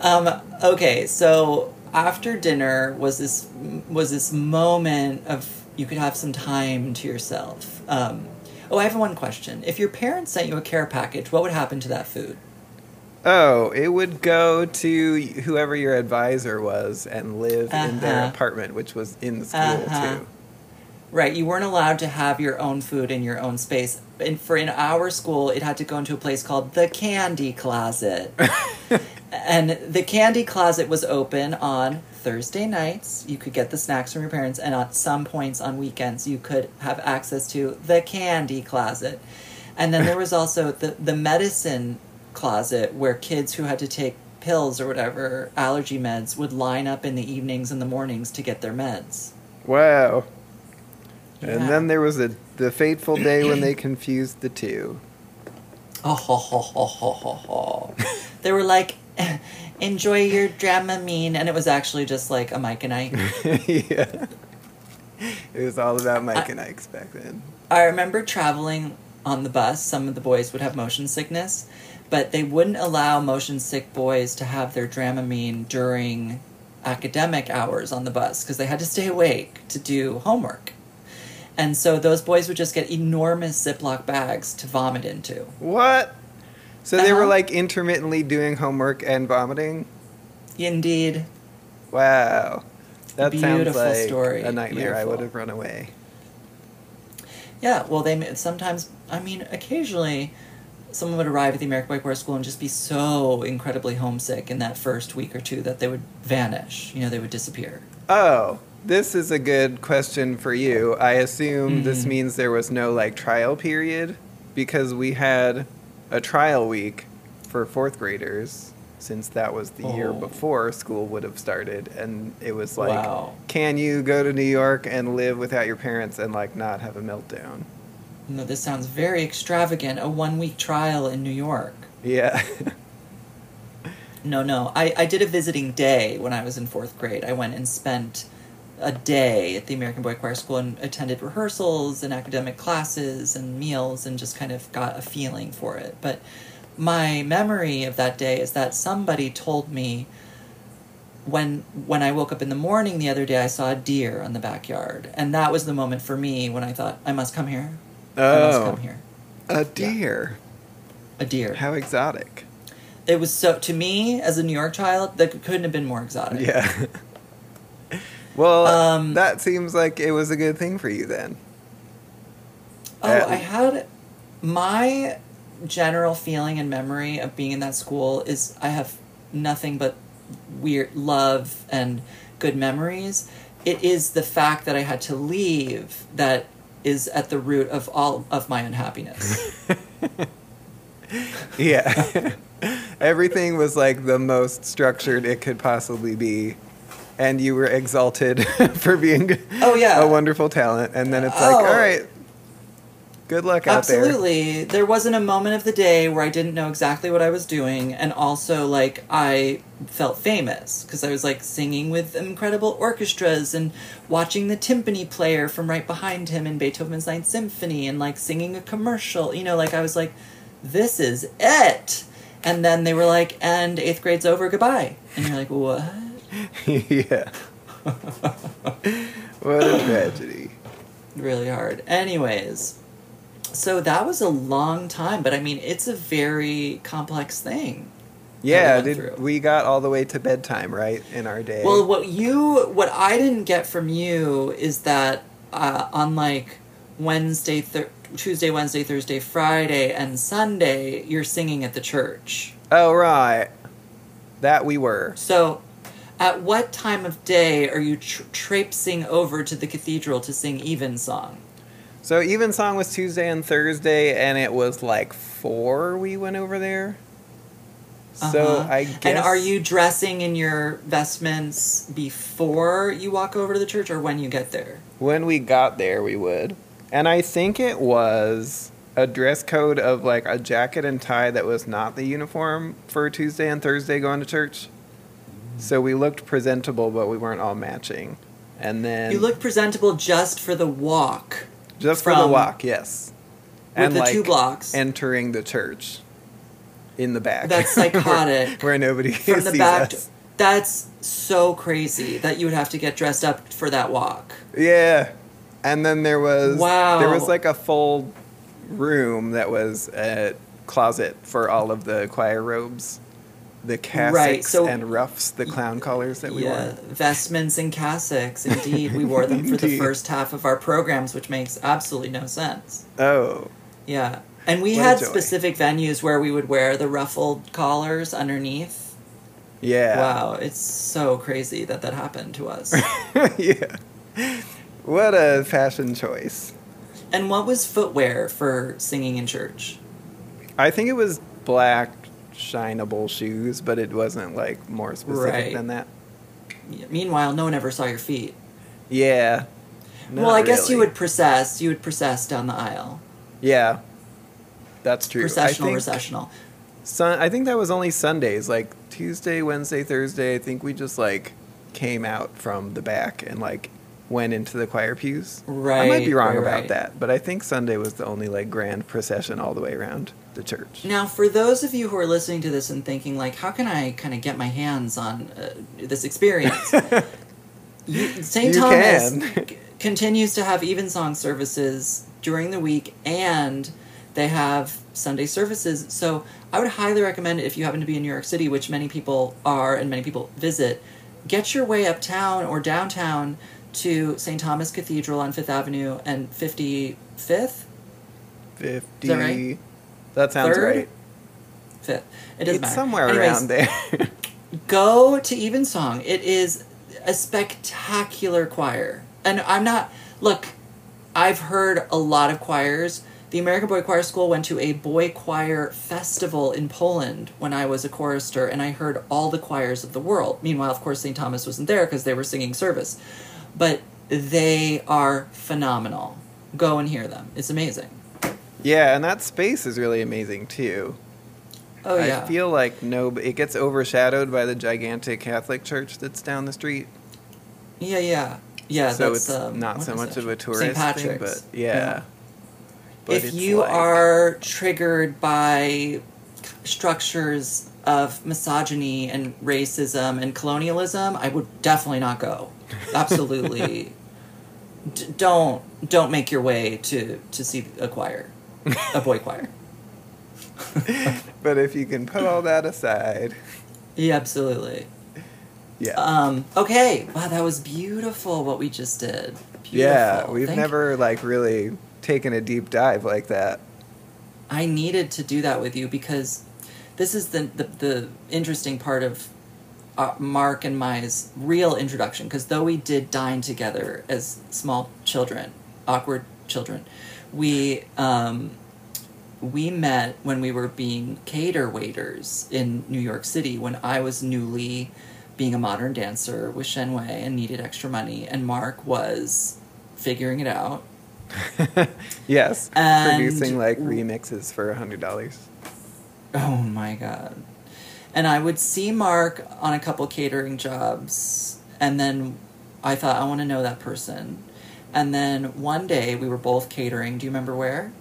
S1: um, okay so after dinner was this was this moment of you could have some time to yourself um, oh i have one question if your parents sent you a care package what would happen to that food
S2: Oh, it would go to whoever your advisor was and live in their
S1: Uh-huh.
S2: apartment, which was in the school
S1: Uh-huh.
S2: too.
S1: Right, you weren't allowed to have your own food in your own space. And for in our school, it had to go into a place called the candy closet. and the candy closet was open on Thursday nights. You could get the snacks from your parents, and at some points on weekends, you could have access to the candy closet. And then there was also the the medicine closet where kids who had to take pills or whatever allergy meds would line up in the evenings and the mornings to get their meds.
S2: Wow.
S1: Yeah.
S2: And then there was a the fateful day when they confused the two.
S1: Oh, ho, ho, ho, ho, ho, ho. they were like, enjoy your Dramamine, and it was actually just like a Mike and Ike.
S2: yeah. It was all about Mike
S1: I-
S2: and Ike's back then.
S1: I remember traveling on the bus. Some of the boys would have motion sickness, but they wouldn't allow motion sick boys to have their Dramamine during academic hours on the bus because they had to stay awake to do homework. And so those boys would just get enormous Ziploc bags to vomit into.
S2: What? So they were
S1: Uh-huh.
S2: like intermittently doing homework and vomiting?
S1: Indeed.
S2: Wow. That sounds
S1: Beautiful
S2: like
S1: story.
S2: a nightmare. I would have run away.
S1: Yeah, well, they sometimes. I mean, occasionally, someone would arrive at the American Boy Choir School and just be so incredibly homesick in that first week or two that they would vanish. You know, they would disappear.
S2: Oh, this is a good question for you. I assume this
S1: Mhm.
S2: means there was no like trial period because we had a trial week for fourth graders since that was the year
S1: Oh.
S2: before school would have started and it was like
S1: Wow.
S2: can you go to New York and live without your parents and like not have a meltdown?
S1: No, this sounds very extravagant. A one week trial in New York.
S2: Yeah.
S1: No, no. I, I did a visiting day when I was in fourth grade. I went and spent a day at the American Boy Choir School and attended rehearsals and academic classes and meals and just kind of got a feeling for it. But my memory of that day is that somebody told me when when I woke up in the morning the other day I saw a deer on the backyard. And that was the moment for me when I thought, I must come here. I must
S2: oh.
S1: come here.
S2: A deer.
S1: a deer.
S2: How exotic.
S1: It was so to me as a New York child that couldn't have been more exotic.
S2: Yeah. well,
S1: Um,
S2: that seems like it was a good thing for you then.
S1: Oh, I had my general feeling and memory of being in that school is I have nothing but weird love and good memories. It is the fact that I had to leave that is at the root of all of my unhappiness.
S2: Yeah. Everything was like the most structured it could possibly be. And you were exalted for being
S1: Oh, yeah.
S2: a wonderful talent. And then it's like,
S1: Oh.
S2: all right, good luck out there.
S1: Absolutely. There wasn't a moment of the day where I didn't know exactly what I was doing, and also like I felt famous because I was like singing with incredible orchestras and watching the timpani player from right behind him in Beethoven's Ninth Symphony, and like singing a commercial. You know, like I was like, "This is it." And then they were like, "And eighth grade's over. Goodbye." And you're like, "What?"
S2: yeah. what a tragedy.
S1: really hard. Anyways, so that was a long time, but I mean, it's a very complex thing.
S2: Yeah,
S1: went
S2: did, we got all the way to bedtime, right, in our day?
S1: Well, what you, what I didn't get from you is that uh, on like Wednesday, thir- Tuesday, Wednesday, Thursday, Friday, and Sunday, you're singing at the church.
S2: oh, right. That we were.
S1: So, at what time of day are you tr- traipsing over to the cathedral to sing evensong?
S2: So even song was Tuesday and Thursday, and it was like four. We went over there. So
S1: Uh-huh.
S2: I guess.
S1: And are you dressing in your vestments before you walk over to the church or when you get there?
S2: when we got there? We would, and I think it was a dress code of like a jacket and tie that was not the uniform for Tuesday and Thursday going to church. So we looked presentable, but we weren't all matching. And then
S1: You look presentable just for the walk
S2: just for the walk, yes.
S1: with the two blocks.
S2: entering the church in the back.
S1: That's psychotic.
S2: where, where nobody
S1: from the back.
S2: us.
S1: That's so crazy that you would have to get dressed up for that walk.
S2: Yeah. And then there was
S1: Wow.
S2: there was like a full room that was a closet for all of the choir robes. The cassocks
S1: so-
S2: and ruffs, the clown collars that we
S1: yeah,
S2: wore.
S1: vestments and cassocks. Indeed, we wore them for the first half of our programs, which makes absolutely no sense.
S2: Oh.
S1: Yeah, and we
S2: What
S1: had specific venues where we would wear the ruffled collars underneath.
S2: Yeah.
S1: Wow, it's so crazy that that happened to us.
S2: yeah. What a fashion choice.
S1: and what was footwear for singing in church?
S2: I think it was black shineable shoes, but it wasn't like more specific
S1: Right.
S2: than that.
S1: Meanwhile, no one ever saw your feet.
S2: Yeah.
S1: well, I guess you would process. You would process down the aisle.
S2: Yeah. That's true.
S1: Processional,
S2: I think,
S1: recessional.
S2: Sun, I think that was only Sundays, like Tuesday, Wednesday, Thursday. I think we just like came out from the back and like went into the choir pews. Right. I might be wrong
S1: right,
S2: about
S1: right.
S2: that, but I think Sunday was the only like grand procession all the way around the church.
S1: Now, for those of you who are listening to this and thinking, like, how can I kind of get my hands on uh, this experience? St. Thomas c- continues to have evensong services during the week, and they have Sunday services. So, I would highly recommend if you happen to be in New York City, which many people are and many people visit, get your way uptown or downtown to St. Thomas Cathedral on Fifth Avenue and 55th.
S2: Fifty.
S1: that right?
S2: That sounds
S1: Third?
S2: right.
S1: Fifth. It doesn't
S2: It's
S1: matter.
S2: somewhere
S1: Anyways,
S2: around there.
S1: go to Evensong. It is a spectacular choir. And I'm not look, I've heard a lot of choirs. The American Boy Choir School went to a boy choir festival in Poland when I was a chorister, and I heard all the choirs of the world. Meanwhile, of course, St. Thomas wasn't there because they were singing service. But they are phenomenal. Go and hear them. It's amazing.
S2: Yeah, and that space is really amazing too.
S1: Oh, yeah.
S2: I feel like no, it gets overshadowed by the gigantic Catholic church that's down the street.
S1: yeah, yeah. Yeah,
S2: so
S1: that's
S2: it's
S1: um,
S2: not so much
S1: it?
S2: of a
S1: St.
S2: tourist thing, but yeah. But
S1: if you
S2: like-
S1: are triggered by structures of misogyny and racism and colonialism, I would definitely not go. Absolutely, D- don't don't make your way to to see a choir, a boy choir.
S2: but if you can put all that aside,
S1: Yeah, absolutely.
S2: yeah.
S1: Um, okay. Wow, that was beautiful what we just did. Beautiful.
S2: yeah, we've
S1: Thank-
S2: never like really taken a deep dive like that.
S1: I needed to do that with you because this is the the, the interesting part of uh, Mark and my's real introduction. Because though we did dine together as small children, awkward children, we um, we met when we were being cater waiters in New York City when I was newly being a modern dancer with Shen Wei and needed extra money, and Mark was figuring it out.
S2: yes,
S1: And
S2: producing like remixes for a hundred dollars.
S1: Oh my god. And I would see Mark on a couple catering jobs, and then I thought, I want to know that person. And then one day we were both catering. Do you remember where?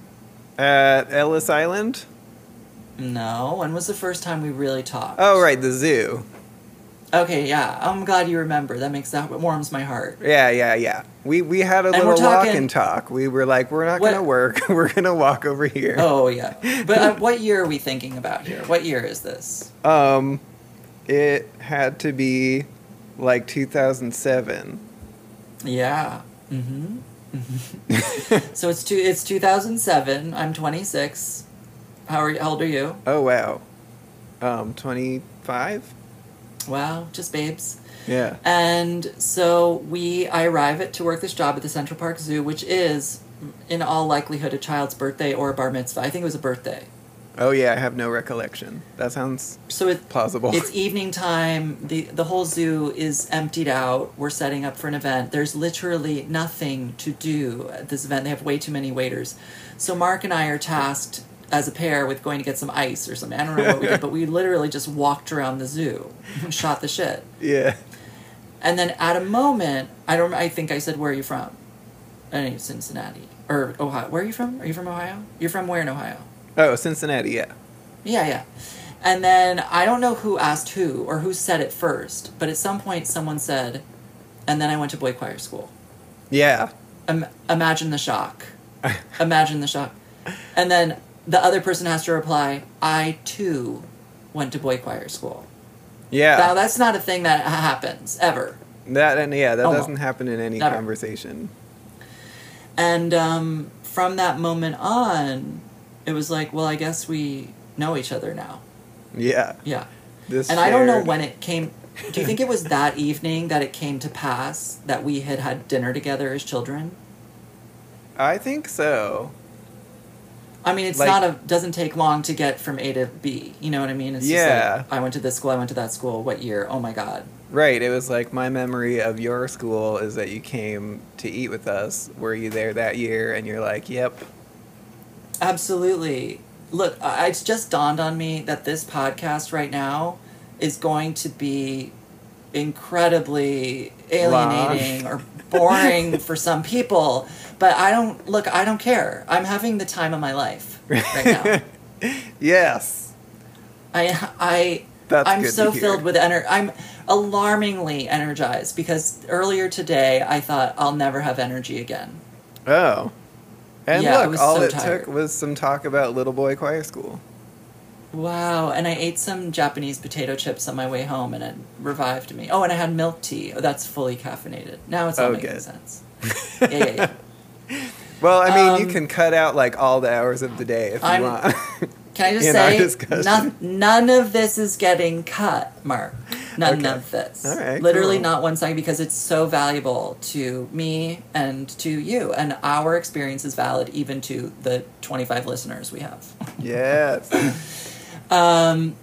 S2: At Ellis Island.
S1: No. When was the first time we really talked?
S2: Oh right, the zoo.
S1: Okay, yeah. I'm glad you remember. That makes that warms my heart.
S2: Yeah, yeah, yeah. We we had a
S1: And
S2: little walk
S1: talking-
S2: and talk. We were like, we're not
S1: What-
S2: gonna work. We're gonna walk over here.
S1: Oh yeah. But uh, what year are we thinking about here? What year is this?
S2: Um, it had to be like 2007.
S1: Yeah. Mm-hmm. so it's two. It's 2007. I'm 26. How are you? How old are you?
S2: Oh wow. Um, 25.
S1: Wow, just babes.
S2: Yeah.
S1: And so we, I arrive at to work this job at the Central Park Zoo, which is, in all likelihood, a child's birthday or a bar mitzvah. I think it was a birthday.
S2: Oh yeah, I have no recollection. That sounds
S1: So it,
S2: plausible.
S1: it's evening time. the The whole zoo is emptied out. We're setting up for an event. There's literally nothing to do at this event. They have way too many waiters. So Mark and I are tasked as a pair with going to get some ice or something. I don't know what we did, but we literally just walked around the zoo, and shot the shit.
S2: yeah.
S1: And then at a moment, I don't. I think I said, "Where are you from?" I think Cincinnati or Ohio. Where are you from? Are you from Ohio? You're from where in Ohio?
S2: Oh, Cincinnati. Yeah.
S1: Yeah, yeah. And then I don't know who asked who or who said it first, but at some point someone said, and then I went to boy choir school.
S2: Yeah.
S1: Im- imagine the shock. imagine the shock. And then the other person has to reply, I too went to boy choir school.
S2: Yeah.
S1: Now that's not a thing that happens ever.
S2: that and yeah, that
S1: Almost.
S2: doesn't happen in any
S1: Never.
S2: conversation.
S1: And um, from that moment on, it was like, well, I guess we know each other now.
S2: Yeah.
S1: Yeah.
S2: This
S1: And I don't know when it came. Do you think it was that evening that it came to pass that we had had dinner together as children?
S2: I think so.
S1: I mean, it's
S2: Like-
S1: not a doesn't take long to get from A to B. You know what I mean? It's
S2: Yeah.
S1: just like I went to this school, I went to that school. What year? Oh my god.
S2: Right. It was like my memory of your school is that you came to eat with us. Were you there that year? And you're like, yep.
S1: Absolutely. Look, I- it's just dawned on me that this podcast right now is going to be incredibly alienating or boring for some people. But I don't look. I don't care. I'm having the time of my life right now.
S2: yes.
S1: I I
S2: That's
S1: I'm so filled with energy. I'm alarmingly energized because earlier today I thought I'll never have energy again.
S2: Oh. And
S1: Yeah,
S2: look, all
S1: so
S2: it
S1: tired.
S2: took was some talk about Little Boy Choir School.
S1: Wow, and I ate some Japanese potato chips on my way home and it revived me. Oh, and I had milk tea. Oh, that's fully caffeinated. Now it's all
S2: Oh,
S1: making
S2: good.
S1: sense. Yeah, yeah, yeah.
S2: Well, I mean, you
S1: Um,
S2: can cut out like all the hours of the day if you
S1: I'm-
S2: want.
S1: Can I just say, none, none of this is getting cut, Mark. None
S2: Okay.
S1: of this.
S2: All right,
S1: Literally
S2: cool.
S1: not one second because it's so valuable to me and to you. And our experience is valid even to the 25 listeners we have.
S2: yes.
S1: Um,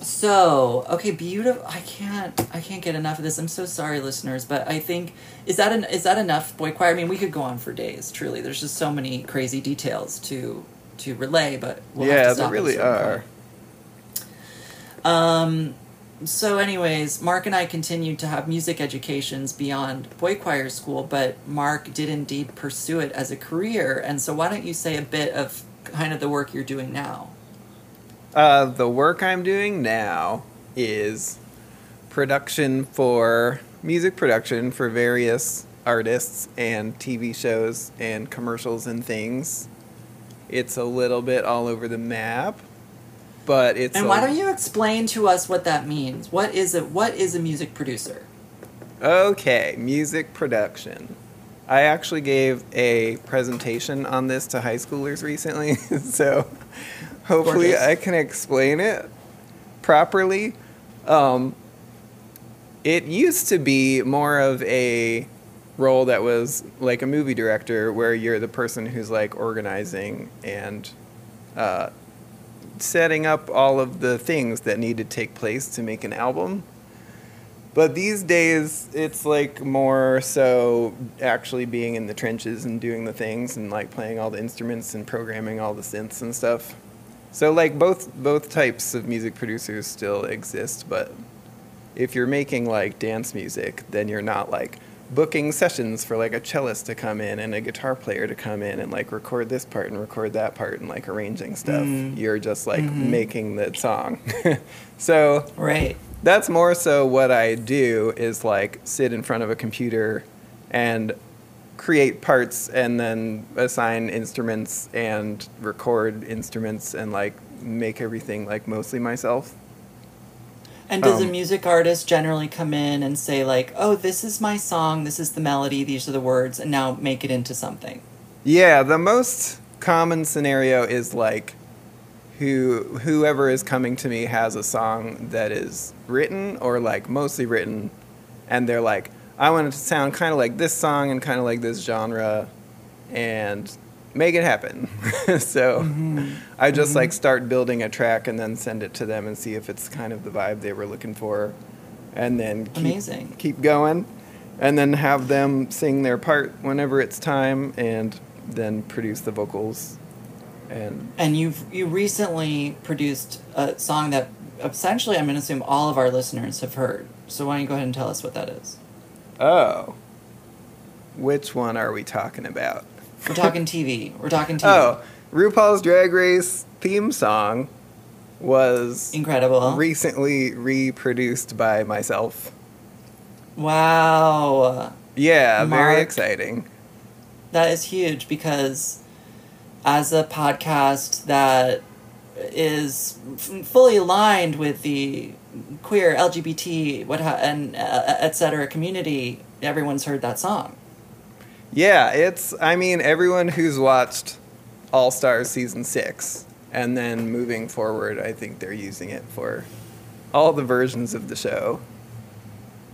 S1: so okay, beautiful. I can't. I can't get enough of this. I'm so sorry, listeners, but I think is that an, is that enough, boy choir? I mean, we could go on for days. Truly, there's just so many crazy details to to relay, but we'll have
S2: yeah,
S1: at
S2: really are.
S1: point. Um, so, anyways, Mark and I continued to have music educations beyond boy choir school, but Mark did indeed pursue it as a career. And so, why don't you say a bit of kind of the work you're doing now?
S2: Uh, the work I'm doing now is production for music production for various artists and TV shows and commercials and things. It's a little bit all over the map, but it's
S1: And
S2: a-
S1: why don't you explain to us what that means? What is a what is a music producer?
S2: Okay, music production. I actually gave a presentation on this to high schoolers recently, so hopefully
S1: Gorgeous.
S2: I can explain it properly. Um, it used to be more of a role that was like a movie director, where you're the person who's like organizing and uh, setting up all of the things that need to take place to make an album. But these days, it's like more so actually being in the trenches and doing the things and like playing all the instruments and programming all the synths and stuff. So like both both types of music producers still exist, but if you're making like dance music, then you're not like booking sessions for like a cellist to come in and a guitar player to come in and like record this part and record that part and like arranging stuff.
S1: Mm.
S2: You're just like
S1: Mhm.
S2: making the song. so
S1: Right.
S2: that's more so what I do is like sit in front of a computer and create parts and then assign instruments and record instruments and like make everything like mostly myself.
S1: And does a
S2: Um,
S1: music artist generally come in and say like, "Oh, this is my song. This is the melody. These are the words," and now make it into something?
S2: Yeah, the most common scenario is like who whoever is coming to me has a song that is written or like mostly written and they're like I want it to sound kind of like this song and kind of like this genre and make it happen. so
S1: Mm-hmm.
S2: I just like start building a track and then send it to them and see if it's kind of the vibe they were looking for and then keep,
S1: Amazing.
S2: keep going and then have them sing their part whenever it's time and then produce the vocals and
S1: And you've you recently produced a song that essentially I'm going to assume all of our listeners have heard. So why don't you go ahead and tell us what that is?
S2: oh which one are we talking about
S1: We're talking TV. We're talking TV.
S2: oh rupaul's drag race theme song was
S1: Incredible.
S2: recently reproduced by myself
S1: wow.
S2: yeah very exciting
S1: That is huge because as a podcast that is fully aligned with the queer LGBT what ha- and uh, et cetera community, everyone's heard that song.
S2: Yeah, it's. I mean, everyone who's watched All Stars season six, and then moving forward, I think they're using it for all the versions of the show.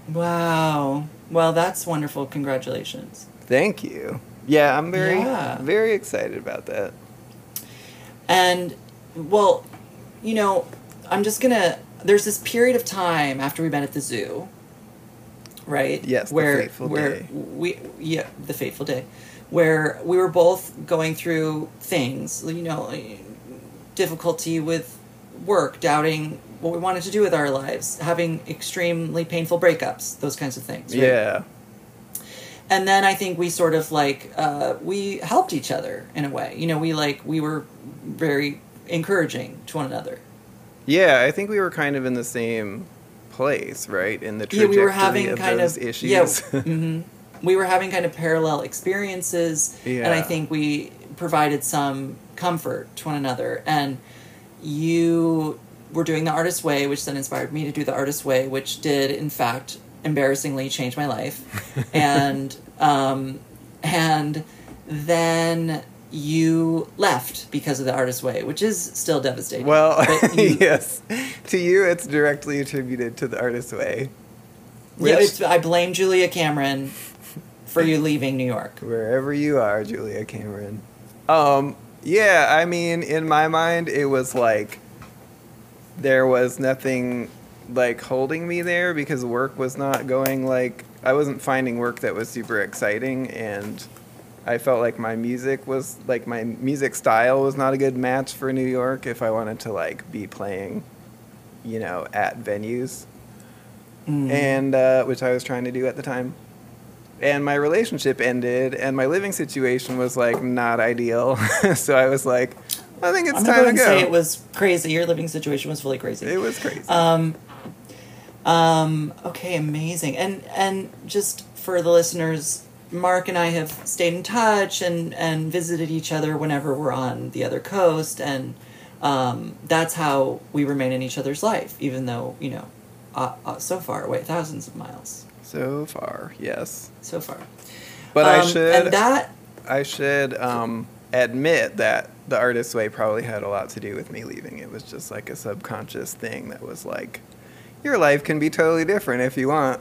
S1: Wow. Well, that's wonderful. Congratulations.
S2: Thank you. Yeah, I'm very,
S1: Yeah.
S2: very excited about that.
S1: And, well, you know, I'm just gonna. There's this period of time after we met at the zoo, right?
S2: Yes, the
S1: where where
S2: day.
S1: we yeah the fateful day, where we were both going through things, you know, difficulty with work, doubting what we wanted to do with our lives, having extremely painful breakups, those kinds of things. right?
S2: Yeah,
S1: and then I think we sort of like uh, we helped each other in a way. You know, we like we were very encouraging to one another.
S2: yeah. I think we were kind of in the same place, right? In the
S1: Yeah,
S2: trajectory
S1: we were having
S2: of
S1: kind
S2: those
S1: of
S2: issues.
S1: yeah. hmm We were having kind of parallel experiences, and I think we provided some comfort to one another. And you were doing the artist way, which then inspired me to do the artist way, which did in fact embarrassingly change my life. and um, and then you left because of the artist way, which is still devastating.
S2: well,
S1: you-
S2: yes. To you, it's directly attributed to the artist's way.
S1: yeah,
S2: Which-
S1: it's, I blame Julia Cameron for you leaving New York.
S2: Wherever you are, Julia Cameron. Um, yeah, I mean, in my mind, it was like there was nothing like holding me there because work was not going like I wasn't finding work that was super exciting and I felt like my music was like my music style was not a good match for New York if I wanted to like be playing, you know, at venues
S1: Mm.
S2: and uh, which I was trying to do at the time. And my relationship ended, and my living situation was like not ideal. so I was like, I think it's
S1: I'm
S2: time to go.
S1: say it was crazy. Your living situation was fully crazy.
S2: It was crazy.
S1: Um, um, okay, amazing. And and just for the listeners Mark and I have stayed in touch and and visited each other whenever we're on the other coast, and um, that's how we remain in each other's life, even though you know, uh, uh, so far away, thousands of miles,
S2: So far, yes.
S1: so far.
S2: But I
S1: Um,
S2: should
S1: and that
S2: I should um, admit that the artist's way probably had a lot to do with me leaving. It was just like a subconscious thing that was like, your life can be totally different if you want.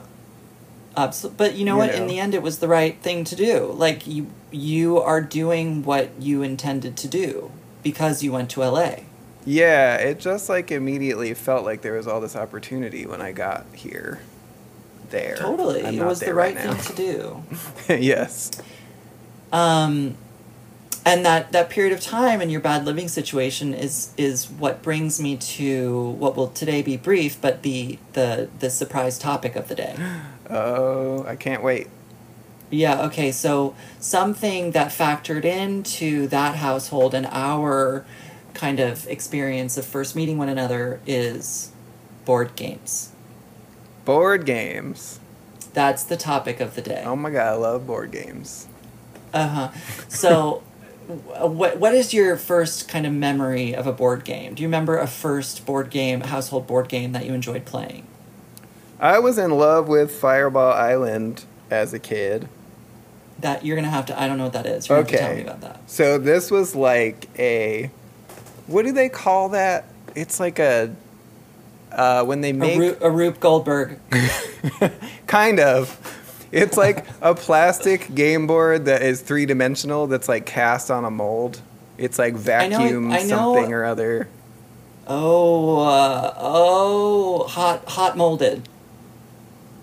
S1: Absolutely. But you know
S2: You
S1: what?
S2: know.
S1: In the end, it was the right thing to do. Like you, you are doing what you intended to do because you went to LA.
S2: Yeah, it just like immediately felt like there was all this opportunity when I got here. There.
S1: Totally,
S2: I'm
S1: it was the
S2: there
S1: right thing to do.
S2: yes.
S1: Um, and that that period of time and your bad living situation is is what brings me to what will today be brief, but the the the surprise topic of the day.
S2: Oh, I can't wait.
S1: Yeah, okay, so something that factored into that household and our kind of experience of first meeting one another is board games.
S2: Board games.
S1: That's the topic of the day.
S2: Oh my god, I love board games.
S1: Uh huh. So, what what is your first kind of memory of a board game? Do you remember a first board game, household board game that you enjoyed playing?
S2: I was in love with Fireball Island as a kid.
S1: That you're gonna have to. I don't know what that is. You're to tell me about that.
S2: So this was like a what do they call that? It's like a uh, when they
S1: A,
S2: make
S1: Ru- a Rube Goldberg.
S2: kind of. It's like a plastic game board that is three dimensional that's like cast on a mold. It's like
S1: know
S2: vacuum
S1: I know-
S2: something or other.
S1: Oh, uh, oh, hot hot molded.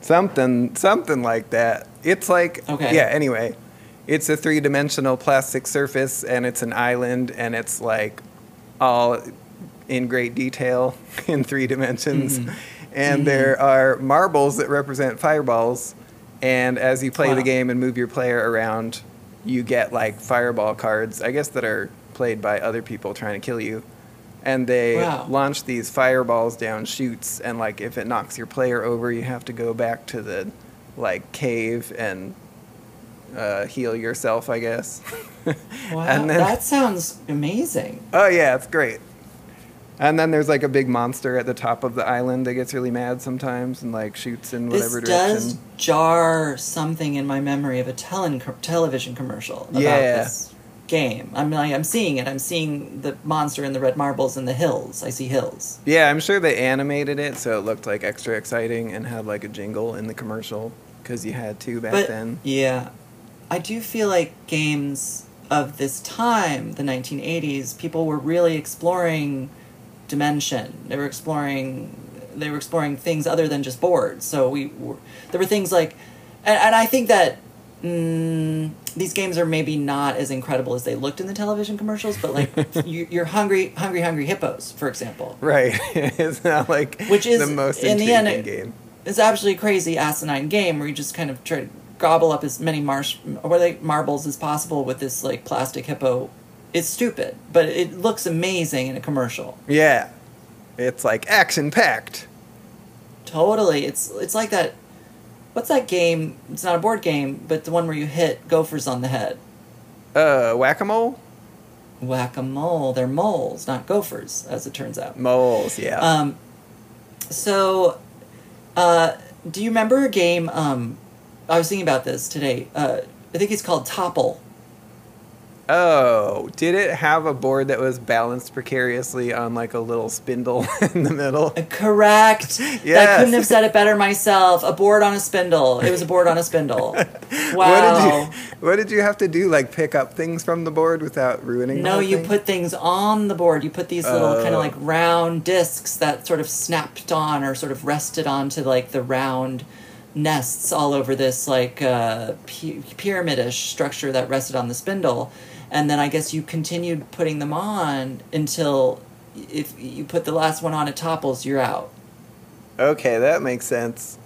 S2: Something something like that. It's like
S1: Okay.
S2: yeah, anyway. It's a three dimensional plastic surface and it's an island and it's like all in great detail in three dimensions.
S1: Mhm.
S2: And
S1: Mhm.
S2: there are marbles that represent fireballs. And as you play
S1: Wow.
S2: the game and move your player around, you get like fireball cards, I guess that are played by other people trying to kill you. And they
S1: Wow.
S2: launch these fireballs down chutes and like if it knocks your player over, you have to go back to the like cave and uh, heal yourself, I guess.
S1: Wow,
S2: and then
S1: that sounds amazing.
S2: Oh yeah, it's great. And then there's like a big monster at the top of the island that gets really mad sometimes and like shoots in whatever direction.
S1: This
S2: whatever
S1: does jar something in my memory of a tele- television commercial about
S2: Yeah.
S1: this game. I'm like, I'm seeing it. I'm seeing the monster in the red marbles in the hills. I see hills.
S2: Yeah, I'm sure they animated it so it looked like extra exciting and had like a jingle in the commercial because you had to back
S1: but
S2: then.
S1: yeah, I do feel like games of this time, the 1980s, people were really exploring dimension. They were exploring they were exploring things other than just boards. So we were, there were things like, and, and I think that mm, these games are maybe not as incredible as they looked in the television commercials. But like you, you're hungry, hungry, hungry hippos, for example.
S2: Right. it's not like
S1: Which is,
S2: the most
S1: in the end,
S2: game.
S1: It's absolutely crazy asinine game where you just kind of try to gobble up as many marsh or like marbles as possible with this like plastic hippo. It's stupid, but it looks amazing in a commercial.
S2: Yeah. It's like action packed.
S1: Totally, it's it's like that. What's that game? It's not a board game, but the one where you hit gophers on the head.
S2: Uh, whack a mole?
S1: Whack a mole. They're moles, not gophers, as it turns out.
S2: Moles, yeah.
S1: Um, so, uh, do you remember a game? Um, I was thinking about this today. Uh, I think it's called Topple.
S2: Oh, did it have a board that was balanced precariously on like a little spindle in the middle?
S1: Uh, Correct. I couldn't have said it better myself. A board on a spindle. It was a board on a spindle. Wow.
S2: What did you What did you have to do? Like pick up things from the board without ruining?
S1: No, you
S2: thing?
S1: put things on the board. You put these little kind
S2: Oh.
S1: of like round discs that sort of snapped on or sort of rested onto like the round nests all over this like uh, pyramidish structure that rested on the spindle. And then I guess you continued putting them on until if you put the last one on, it topples, you're out.
S2: Okay, that makes sense.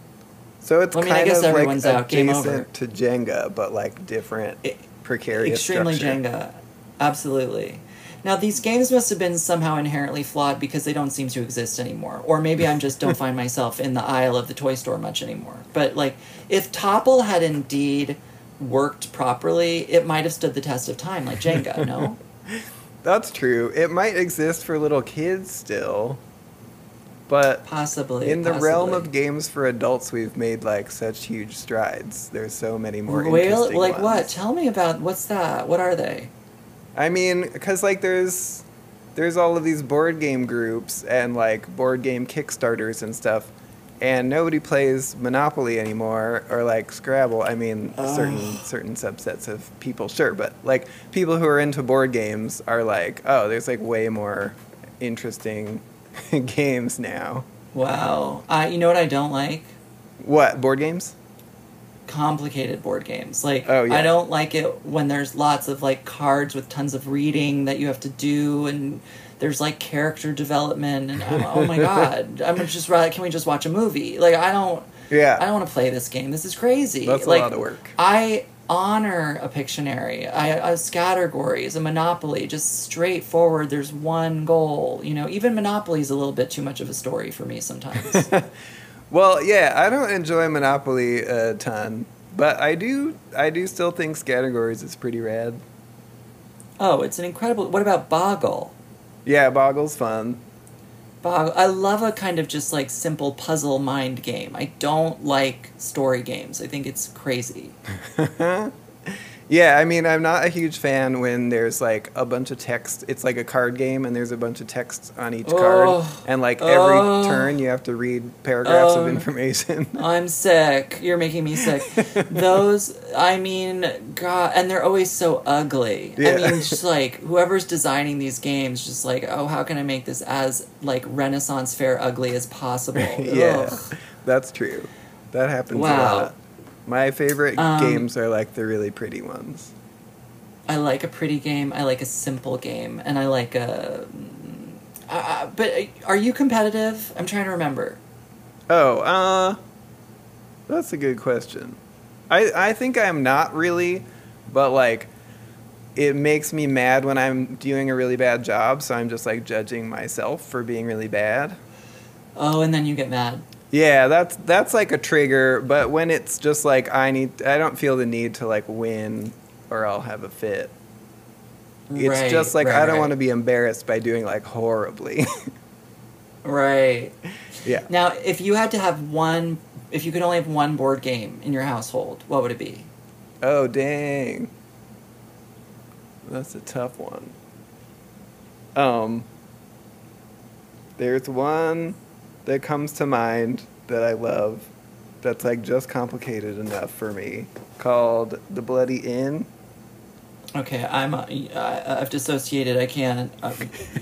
S2: So it's
S1: Well, I mean, I
S2: kind
S1: guess
S2: of like
S1: everyone's out, game over.
S2: to Jenga, but like different
S1: It-
S2: precarious.
S1: extremely
S2: structure.
S1: Jenga. Absolutely. Now these games must have been somehow inherently flawed because they don't seem to exist anymore. Or maybe I'm just don't find myself in the aisle of the toy store much anymore. But like if Topple had indeed worked properly, it might have stood the test of time, like Jenga. no,
S2: That's true. It might exist for little kids still, but
S1: possibly
S2: in the realm of games for adults, we've made like such huge strides. There's so many more
S1: Well, like what? Tell me about what's that? What are they?
S2: I mean, because like there's there's all of these board game groups and like board game Kickstarters and stuff, and nobody plays Monopoly anymore or like Scrabble. I mean, ah. certain certain subsets of people, sure, but like people who are into board games are like, oh, there's like way more interesting games now.
S1: Wow. I you know what I don't like?
S2: What board games?
S1: Complicated board games. Like
S2: Oh, yeah.
S1: I don't like it when there's lots of like cards with tons of reading that you have to do and there's like character development and I'm, oh my god. I'm just rather can we just watch a movie? Like I don't
S2: Yeah,
S1: I don't want to play this game. This is crazy.
S2: That's a lot of work.
S1: I honor a Pictionary, I, a Scattergories, a Monopoly. Just straightforward. There's one goal. You know, even Monopoly is a little bit too much of a story for me sometimes.
S2: Well, yeah, I don't enjoy Monopoly a ton, but I do. I do still think Scattergories is pretty rad.
S1: oh, it's an incredible. What about Boggle?
S2: Yeah, Boggle's fun.
S1: Boggle. I love a kind of just like simple puzzle mind game. I don't like story games. I think it's crazy.
S2: Yeah, I mean, I'm not a huge fan when there's like a bunch of text. It's like a card game, and there's a bunch of text on each card,
S1: Oh.
S2: and like every
S1: Oh.
S2: turn you have to read paragraphs of um, information.
S1: I'm sick. You're making me sick. Those, I mean, God, and they're always so ugly. I
S2: Yeah.
S1: mean, just like whoever's designing these games, just like, oh, how can I make this as like Renaissance fair ugly as possible?
S2: yeah,
S1: Ugh.
S2: that's true. That happens a lot. My favorite
S1: Um,
S2: games are like the really pretty ones.
S1: I like a pretty game. I like a simple game, and I like a. Uh, uh, but uh, are you competitive? I'm trying to remember.
S2: Oh, uh, that's a good question. I I think I'm not really, but like, it makes me mad when I'm doing a really bad job. So I'm just like judging myself for being really bad.
S1: Oh, and then you get mad.
S2: Yeah, that's that's like a trigger. But when it's just like I need, I don't feel the need to like win, or I'll have a fit. It's
S1: Right,
S2: just like
S1: right,
S2: I don't
S1: right.
S2: want to be embarrassed by doing like horribly.
S1: Right.
S2: yeah.
S1: Now, if you had to have one, if you could only have one board game in your household, what would it be?
S2: Oh dang. That's a tough one. Um there's one that comes to mind that I love that's like just complicated enough for me called The Bloody Inn.
S1: Okay, I'm. Uh, I've dissociated. I can't. Uh,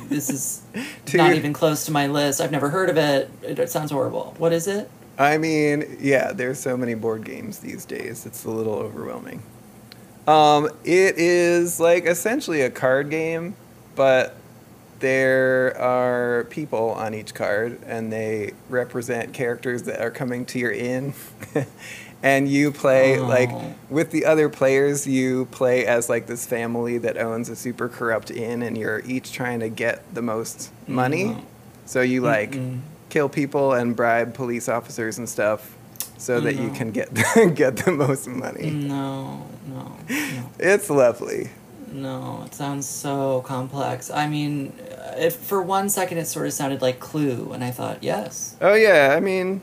S1: this is not
S2: your-
S1: even close to my list. I've never heard of it. It, it sounds horrible. What is it?
S2: I mean, yeah, there's so many board games these days. It's a little overwhelming. Um, it is like essentially a card game, but there are people on each card, and they represent characters that are coming to your inn. and you play like
S1: Oh.
S2: with the other players. You play as like this family that owns a super corrupt inn, and you're each trying to get the most money.
S1: Mm.
S2: So you like
S1: Mm-mm.
S2: kill people and bribe police officers and stuff so that you can get get the most money.
S1: No, no, no,
S2: It's lovely.
S1: no. It sounds so complex. I mean, if for one second it sort of sounded like Clue, and I thought, yes,
S2: Oh yeah, I mean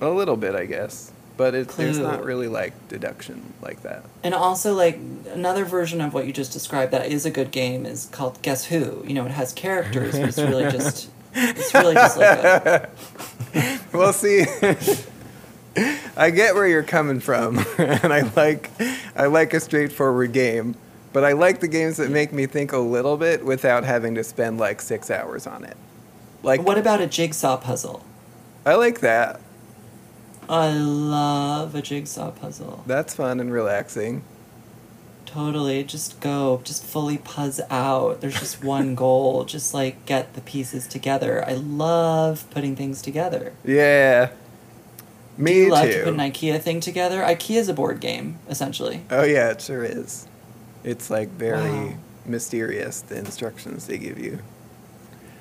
S2: a little bit I guess. But it, there's not really like deduction like that.
S1: and also like another version of what you just described that is a good game is called Guess Who. You know, it has characters, but it's really just. It's really just like a,
S2: well, see, I get where you're coming from, and I like I like a straightforward game, but I like the games that make me think a little bit without having to spend like six hours on it. Like
S1: what about a jigsaw puzzle?
S2: I like that.
S1: I love a jigsaw puzzle.
S2: That's fun and relaxing.
S1: Totally. Just go. Just fully puzz out. There's just one goal. Just like get the pieces together. I love putting things together.
S2: Yeah. Me
S1: Do you love to put an IKEA thing together? IKEA is a board game, essentially.
S2: oh yeah, it sure is. It's like very
S1: Wow.
S2: mysterious the instructions they give you.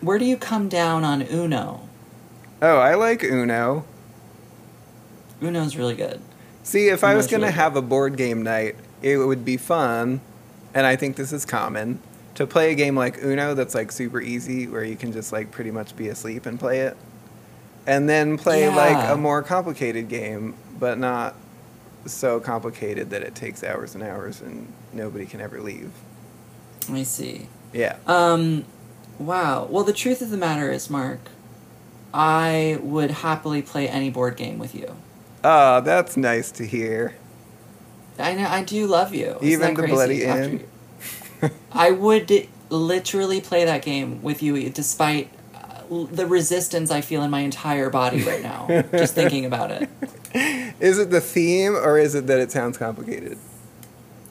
S1: Where do you come down on Uno?
S2: Oh, I like Uno.
S1: Uno's really good.
S2: See, if I was going to
S1: really
S2: have a board game night, it would be fun, and I think this is common, to play a game like Uno that's like super easy, where you can just like pretty much be asleep and play it. And then play like a more complicated game, but not so complicated that it takes hours and hours and nobody can ever leave.
S1: Let me see.
S2: Yeah.
S1: Um, wow. Well, the truth of the matter is, Mark, I would happily play any board game with you.
S2: Oh, that's nice to hear.
S1: I know I do love you. Isn't
S2: Even the
S1: crazy?
S2: Bloody
S1: Inn? I would literally play that game with you, despite uh, the resistance I feel in my entire body right now, just thinking about it.
S2: Is it the theme or is it that it sounds complicated?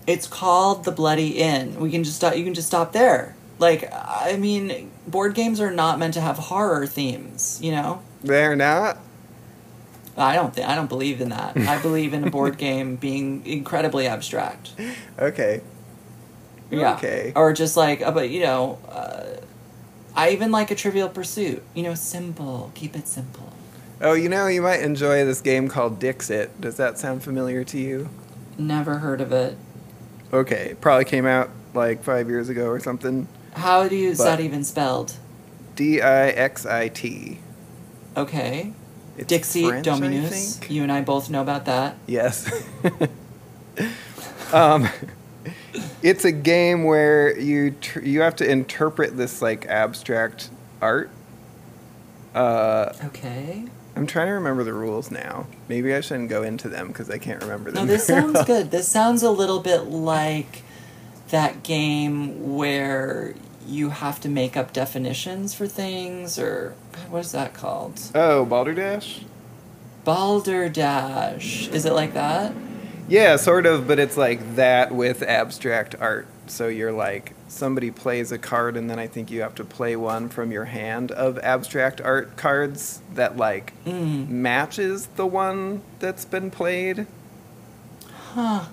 S1: It's called the Bloody Inn. We can just stop, you can just stop there. Like I mean, board games are not meant to have horror themes, you know.
S2: They're not?
S1: I don't think I don't believe in that. I believe in a board game being incredibly abstract.
S2: Okay.
S1: Yeah.
S2: Okay.
S1: Or just like, uh, but you know, uh, I even like a Trivial Pursuit. You know, simple. Keep it simple.
S2: Oh, you know, you might enjoy this game called Dixit. Does that sound familiar to you?
S1: Never heard of it.
S2: Okay, probably came out like five years ago or something.
S1: How do you is
S2: But-
S1: that even spelled?
S2: D I X I T.
S1: Okay.
S2: It's
S1: Dixie
S2: French, I
S1: Dominus.
S2: think.
S1: You and I both know about that.
S2: Yes. um, it's a game where you tr- you have to interpret this like abstract art. Uh,
S1: Okay.
S2: I'm trying to remember the rules now. Maybe I shouldn't go into them because I can't remember them.
S1: No, this
S2: very
S1: sounds
S2: well.
S1: good. This sounds a little bit like that game where you have to make up definitions for things, or what is that called?
S2: Oh, Balderdash.
S1: Balderdash. Is it like that?
S2: Yeah, sort of, but it's like that with abstract art. So you're like somebody plays a card, and then I think you have to play one from your hand of abstract art cards that like
S1: Mm.
S2: matches the one that's been played.
S1: Huh.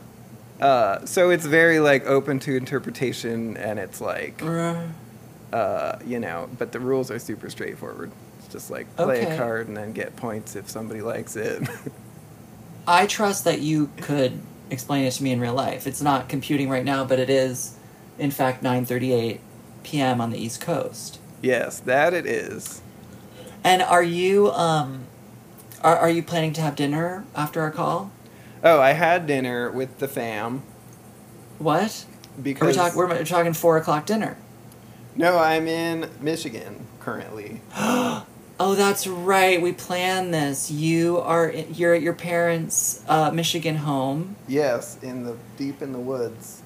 S2: Uh, so it's very like open to interpretation, and it's like
S1: Uh,
S2: uh, you know, but the rules are super straightforward. It's just like play
S1: Okay.
S2: a card and then get points if somebody likes it.
S1: I trust that you could explain it to me in real life. It's not computing right now, but it is, in fact, 9:38 p.m. on the East Coast.
S2: yes, that it is.
S1: And are you um, are are you planning to have dinner after our call?
S2: Oh, I had dinner with the fam
S1: What? Are we
S2: because
S1: talk, we're talking four o'clock dinner.
S2: no, I'm in Michigan currently.
S1: Oh, that's right. We planned this. You are you're at your parents' uh, Michigan home.
S2: Yes, in the deep in the woods.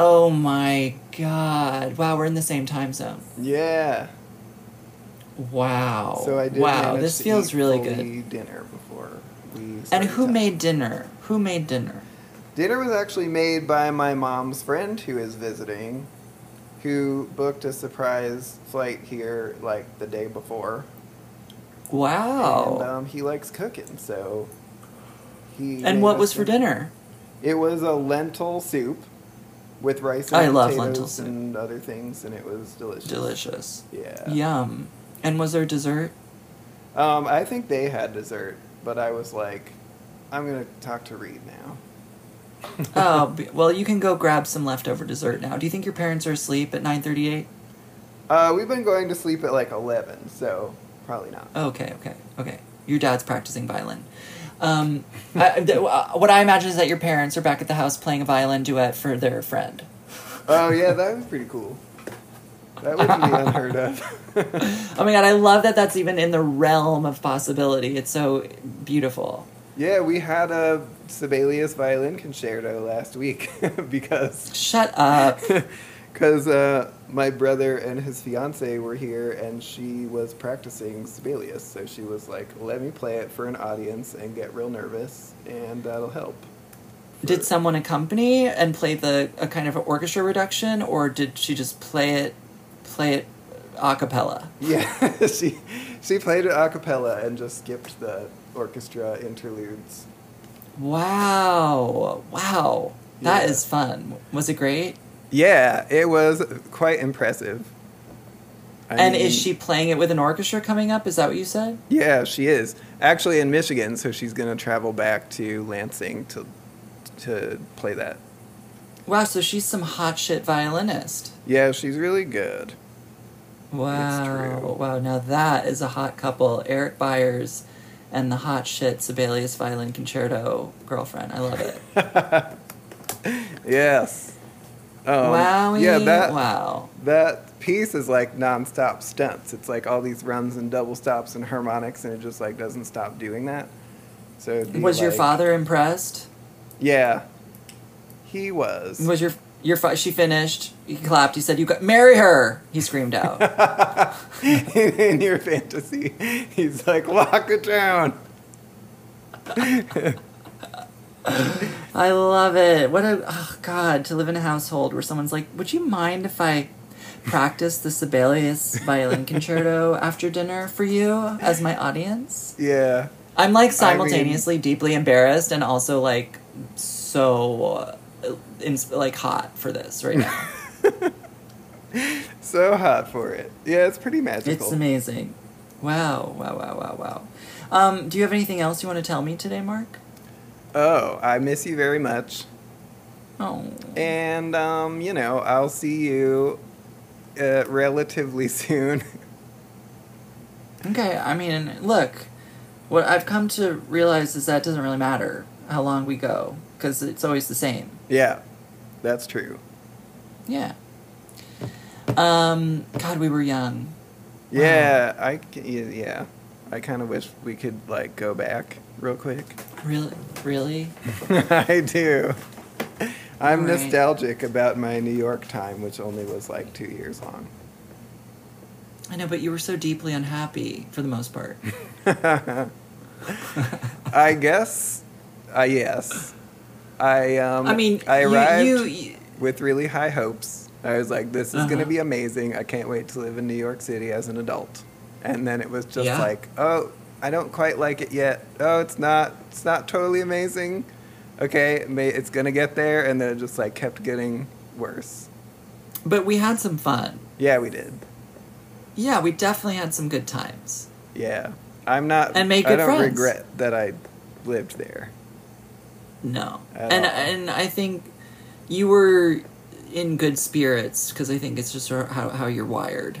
S1: Oh my god! Wow, we're in the same time zone.
S2: Yeah.
S1: Wow.
S2: So I did.
S1: Wow, this feels really good.
S2: Dinner before we.
S1: And who
S2: talking.
S1: made dinner? Who made dinner?
S2: Dinner was actually made by my mom's friend who is visiting, who booked a surprise flight here like the day before.
S1: Wow.
S2: And um, he likes cooking, so he.
S1: And what was for dinner?
S2: It was a lentil soup with rice and
S1: I love lentil soup.
S2: and other things, and it was delicious.
S1: Delicious.
S2: Yeah.
S1: Yum. And was there dessert?
S2: Um, I think they had dessert, but I was like, I'm gonna talk to Reed now.
S1: oh, well, you can go grab some leftover dessert now. Do you think your parents are asleep at 9:38?
S2: Uh, we've been going to sleep at like 11, so probably not.
S1: Okay, okay, okay. Your dad's practicing violin. Um, I, th- uh, what I imagine is that your parents are back at the house playing a violin duet for their friend.
S2: Oh yeah, that was pretty cool. That wouldn't be unheard of.
S1: Oh my god, I love that that's even in the realm of possibility. It's so beautiful.
S2: yeah, we had a Sibelius violin concerto last week because
S1: Shut up.
S2: because uh, my brother and his fiance were here and she was practicing Sibelius, so she was like, "Let me play it for an audience and get real nervous, and that'll help."
S1: Did someone accompany and play the a kind of an orchestra reduction, or did she just play it, play it a cappella?
S2: Yeah, she she played it a cappella and just skipped the orchestra interludes.
S1: Wow, wow, that is
S2: Yeah.
S1: fun. Was it great?
S2: Yeah, it was quite impressive. I
S1: and
S2: mean,
S1: is she playing it with an orchestra coming up? Is that what you said?
S2: Yeah, she is actually in Michigan, so she's gonna travel back to Lansing to to play that.
S1: Wow, so she's some hot shit violinist.
S2: Yeah, she's really good.
S1: Wow.
S2: true.
S1: Wow, now that is a hot couple. Eric Byers and the hot shit Sibelius Violin Concerto girlfriend. I love it.
S2: Yes. Um,
S1: Wowie.
S2: Yeah, that
S1: wow.
S2: that piece is like nonstop stunts. It's like all these runs and double stops and harmonics, and it just like doesn't stop doing that. So
S1: Was your father impressed?
S2: Yeah, he was.
S1: Was your your fa- she finished? He clapped. He said, "You got marry her." He screamed out.
S2: in your fantasy, he's like lock it down.
S1: I love it. What a oh god to live in a household where someone's like, "Would you mind if I practice the Sibelius violin concerto after dinner for you as my audience?"
S2: Yeah,
S1: I'm like
S2: I
S1: simultaneously deeply embarrassed and also like so uh, in, like hot for this right now.
S2: so hot for it. Yeah, it's pretty magical.
S1: it's amazing. Wow, wow, wow, wow, wow. Um, do you have anything else you want to tell me today, Mark?
S2: Oh, I miss you very much.
S1: Oh,
S2: And, um, you know, I'll see you uh, relatively soon.
S1: okay. I mean, look, what I've come to realize is that it doesn't really matter how long we go because it's always the same.
S2: yeah, that's true.
S1: Yeah. Um, God, we were young.
S2: Yeah, I c- yeah. I kind of wish we could like go back real quick.
S1: Really, really.
S2: I do. I'm
S1: Right.
S2: nostalgic about my New York time, which only was like two years long.
S1: I know, but you were so deeply unhappy for the most part.
S2: I guess. Uh, yes. I um.
S1: I mean,
S2: I arrived
S1: you, you,
S2: with really high hopes. I was like, "This is
S1: Uh-huh.
S2: gonna be amazing. I can't wait to live in New York City as an adult." And then it was just
S1: Yeah.
S2: like, "Oh, I don't quite like it yet. Oh, it's not. It's not totally amazing. Okay, it's gonna get there." And then it just like kept getting worse.
S1: but we had some fun.
S2: Yeah, we did.
S1: Yeah, we definitely had some good times.
S2: Yeah, I'm not.
S1: And made
S2: I
S1: good
S2: don't
S1: friends.
S2: regret that I lived there.
S1: No,
S2: At
S1: and
S2: all.
S1: and I think you were in good spirits because I think it's just how how you're wired.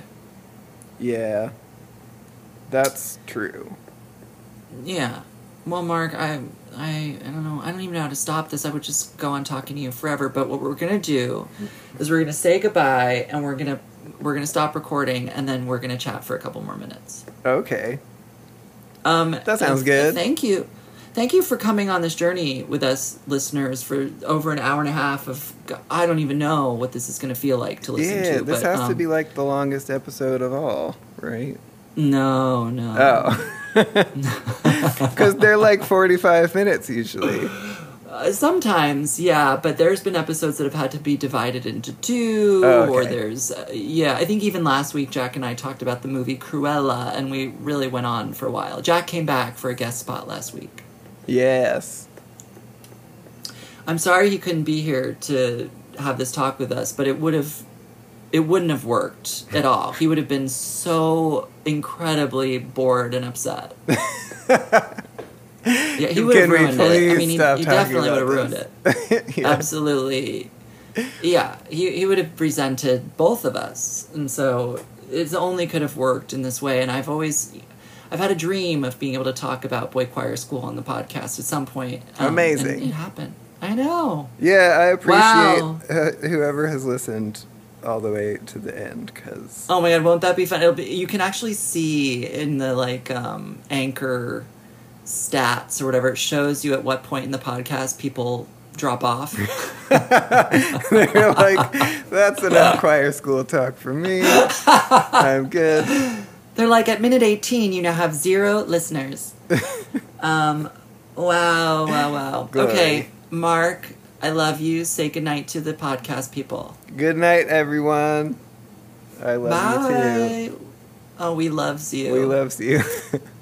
S2: Yeah, that's true.
S1: Yeah. Well, Mark, I, I, I don't know. I don't even know how to stop this. I would just go on talking to you forever. But what we're gonna do is we're gonna say goodbye, and we're gonna we're gonna stop recording, and then we're gonna chat for a couple more minutes.
S2: Okay.
S1: Um,
S2: That sounds good.
S1: Thank you, thank you for coming on this journey with us, listeners, for over an hour and a half of. I don't even know what this is gonna feel like to listen
S2: Yeah,
S1: to.
S2: this
S1: but,
S2: has to
S1: um,
S2: be like the longest episode of all, right?
S1: No, no.
S2: Oh. Because they're like 45 minutes usually.
S1: Uh, sometimes, yeah, but there's been episodes that have had to be divided into two,
S2: Oh,
S1: or there's, uh, yeah, I think even last week Jack and I talked about the movie Cruella, and we really went on for a while. Jack came back for a guest spot last week.
S2: Yes.
S1: I'm sorry he couldn't be here to have this talk with us, but it would have, it wouldn't have worked at all. He would have been so incredibly bored and upset. Yeah, he would have ruined it. I mean, he, he definitely would have ruined
S2: this?
S1: it.
S2: Yeah.
S1: Absolutely. Yeah, he, he would have presented both of us. And so it only could have worked in this way. And I've always, I've had a dream of being able to talk about Boy Choir School on the podcast at some point. um,
S2: Amazing.
S1: it happened. I know.
S2: Yeah, I appreciate
S1: Wow.
S2: uh, whoever has listened all the way to the end because
S1: Oh my god, won't that be fun? It'll be, you can actually see in the like um, anchor stats or whatever, it shows you at what point in the podcast people drop off.
S2: they're like, "That's enough choir school talk for me. I'm good."
S1: They're like, at minute 18, you now have zero listeners. um, wow, wow, wow.
S2: Glory.
S1: Okay, Mark, I love you. Say goodnight to the podcast people.
S2: Good night, everyone. I love Bye. you
S1: too. Oh, we loves you.
S2: We loves you.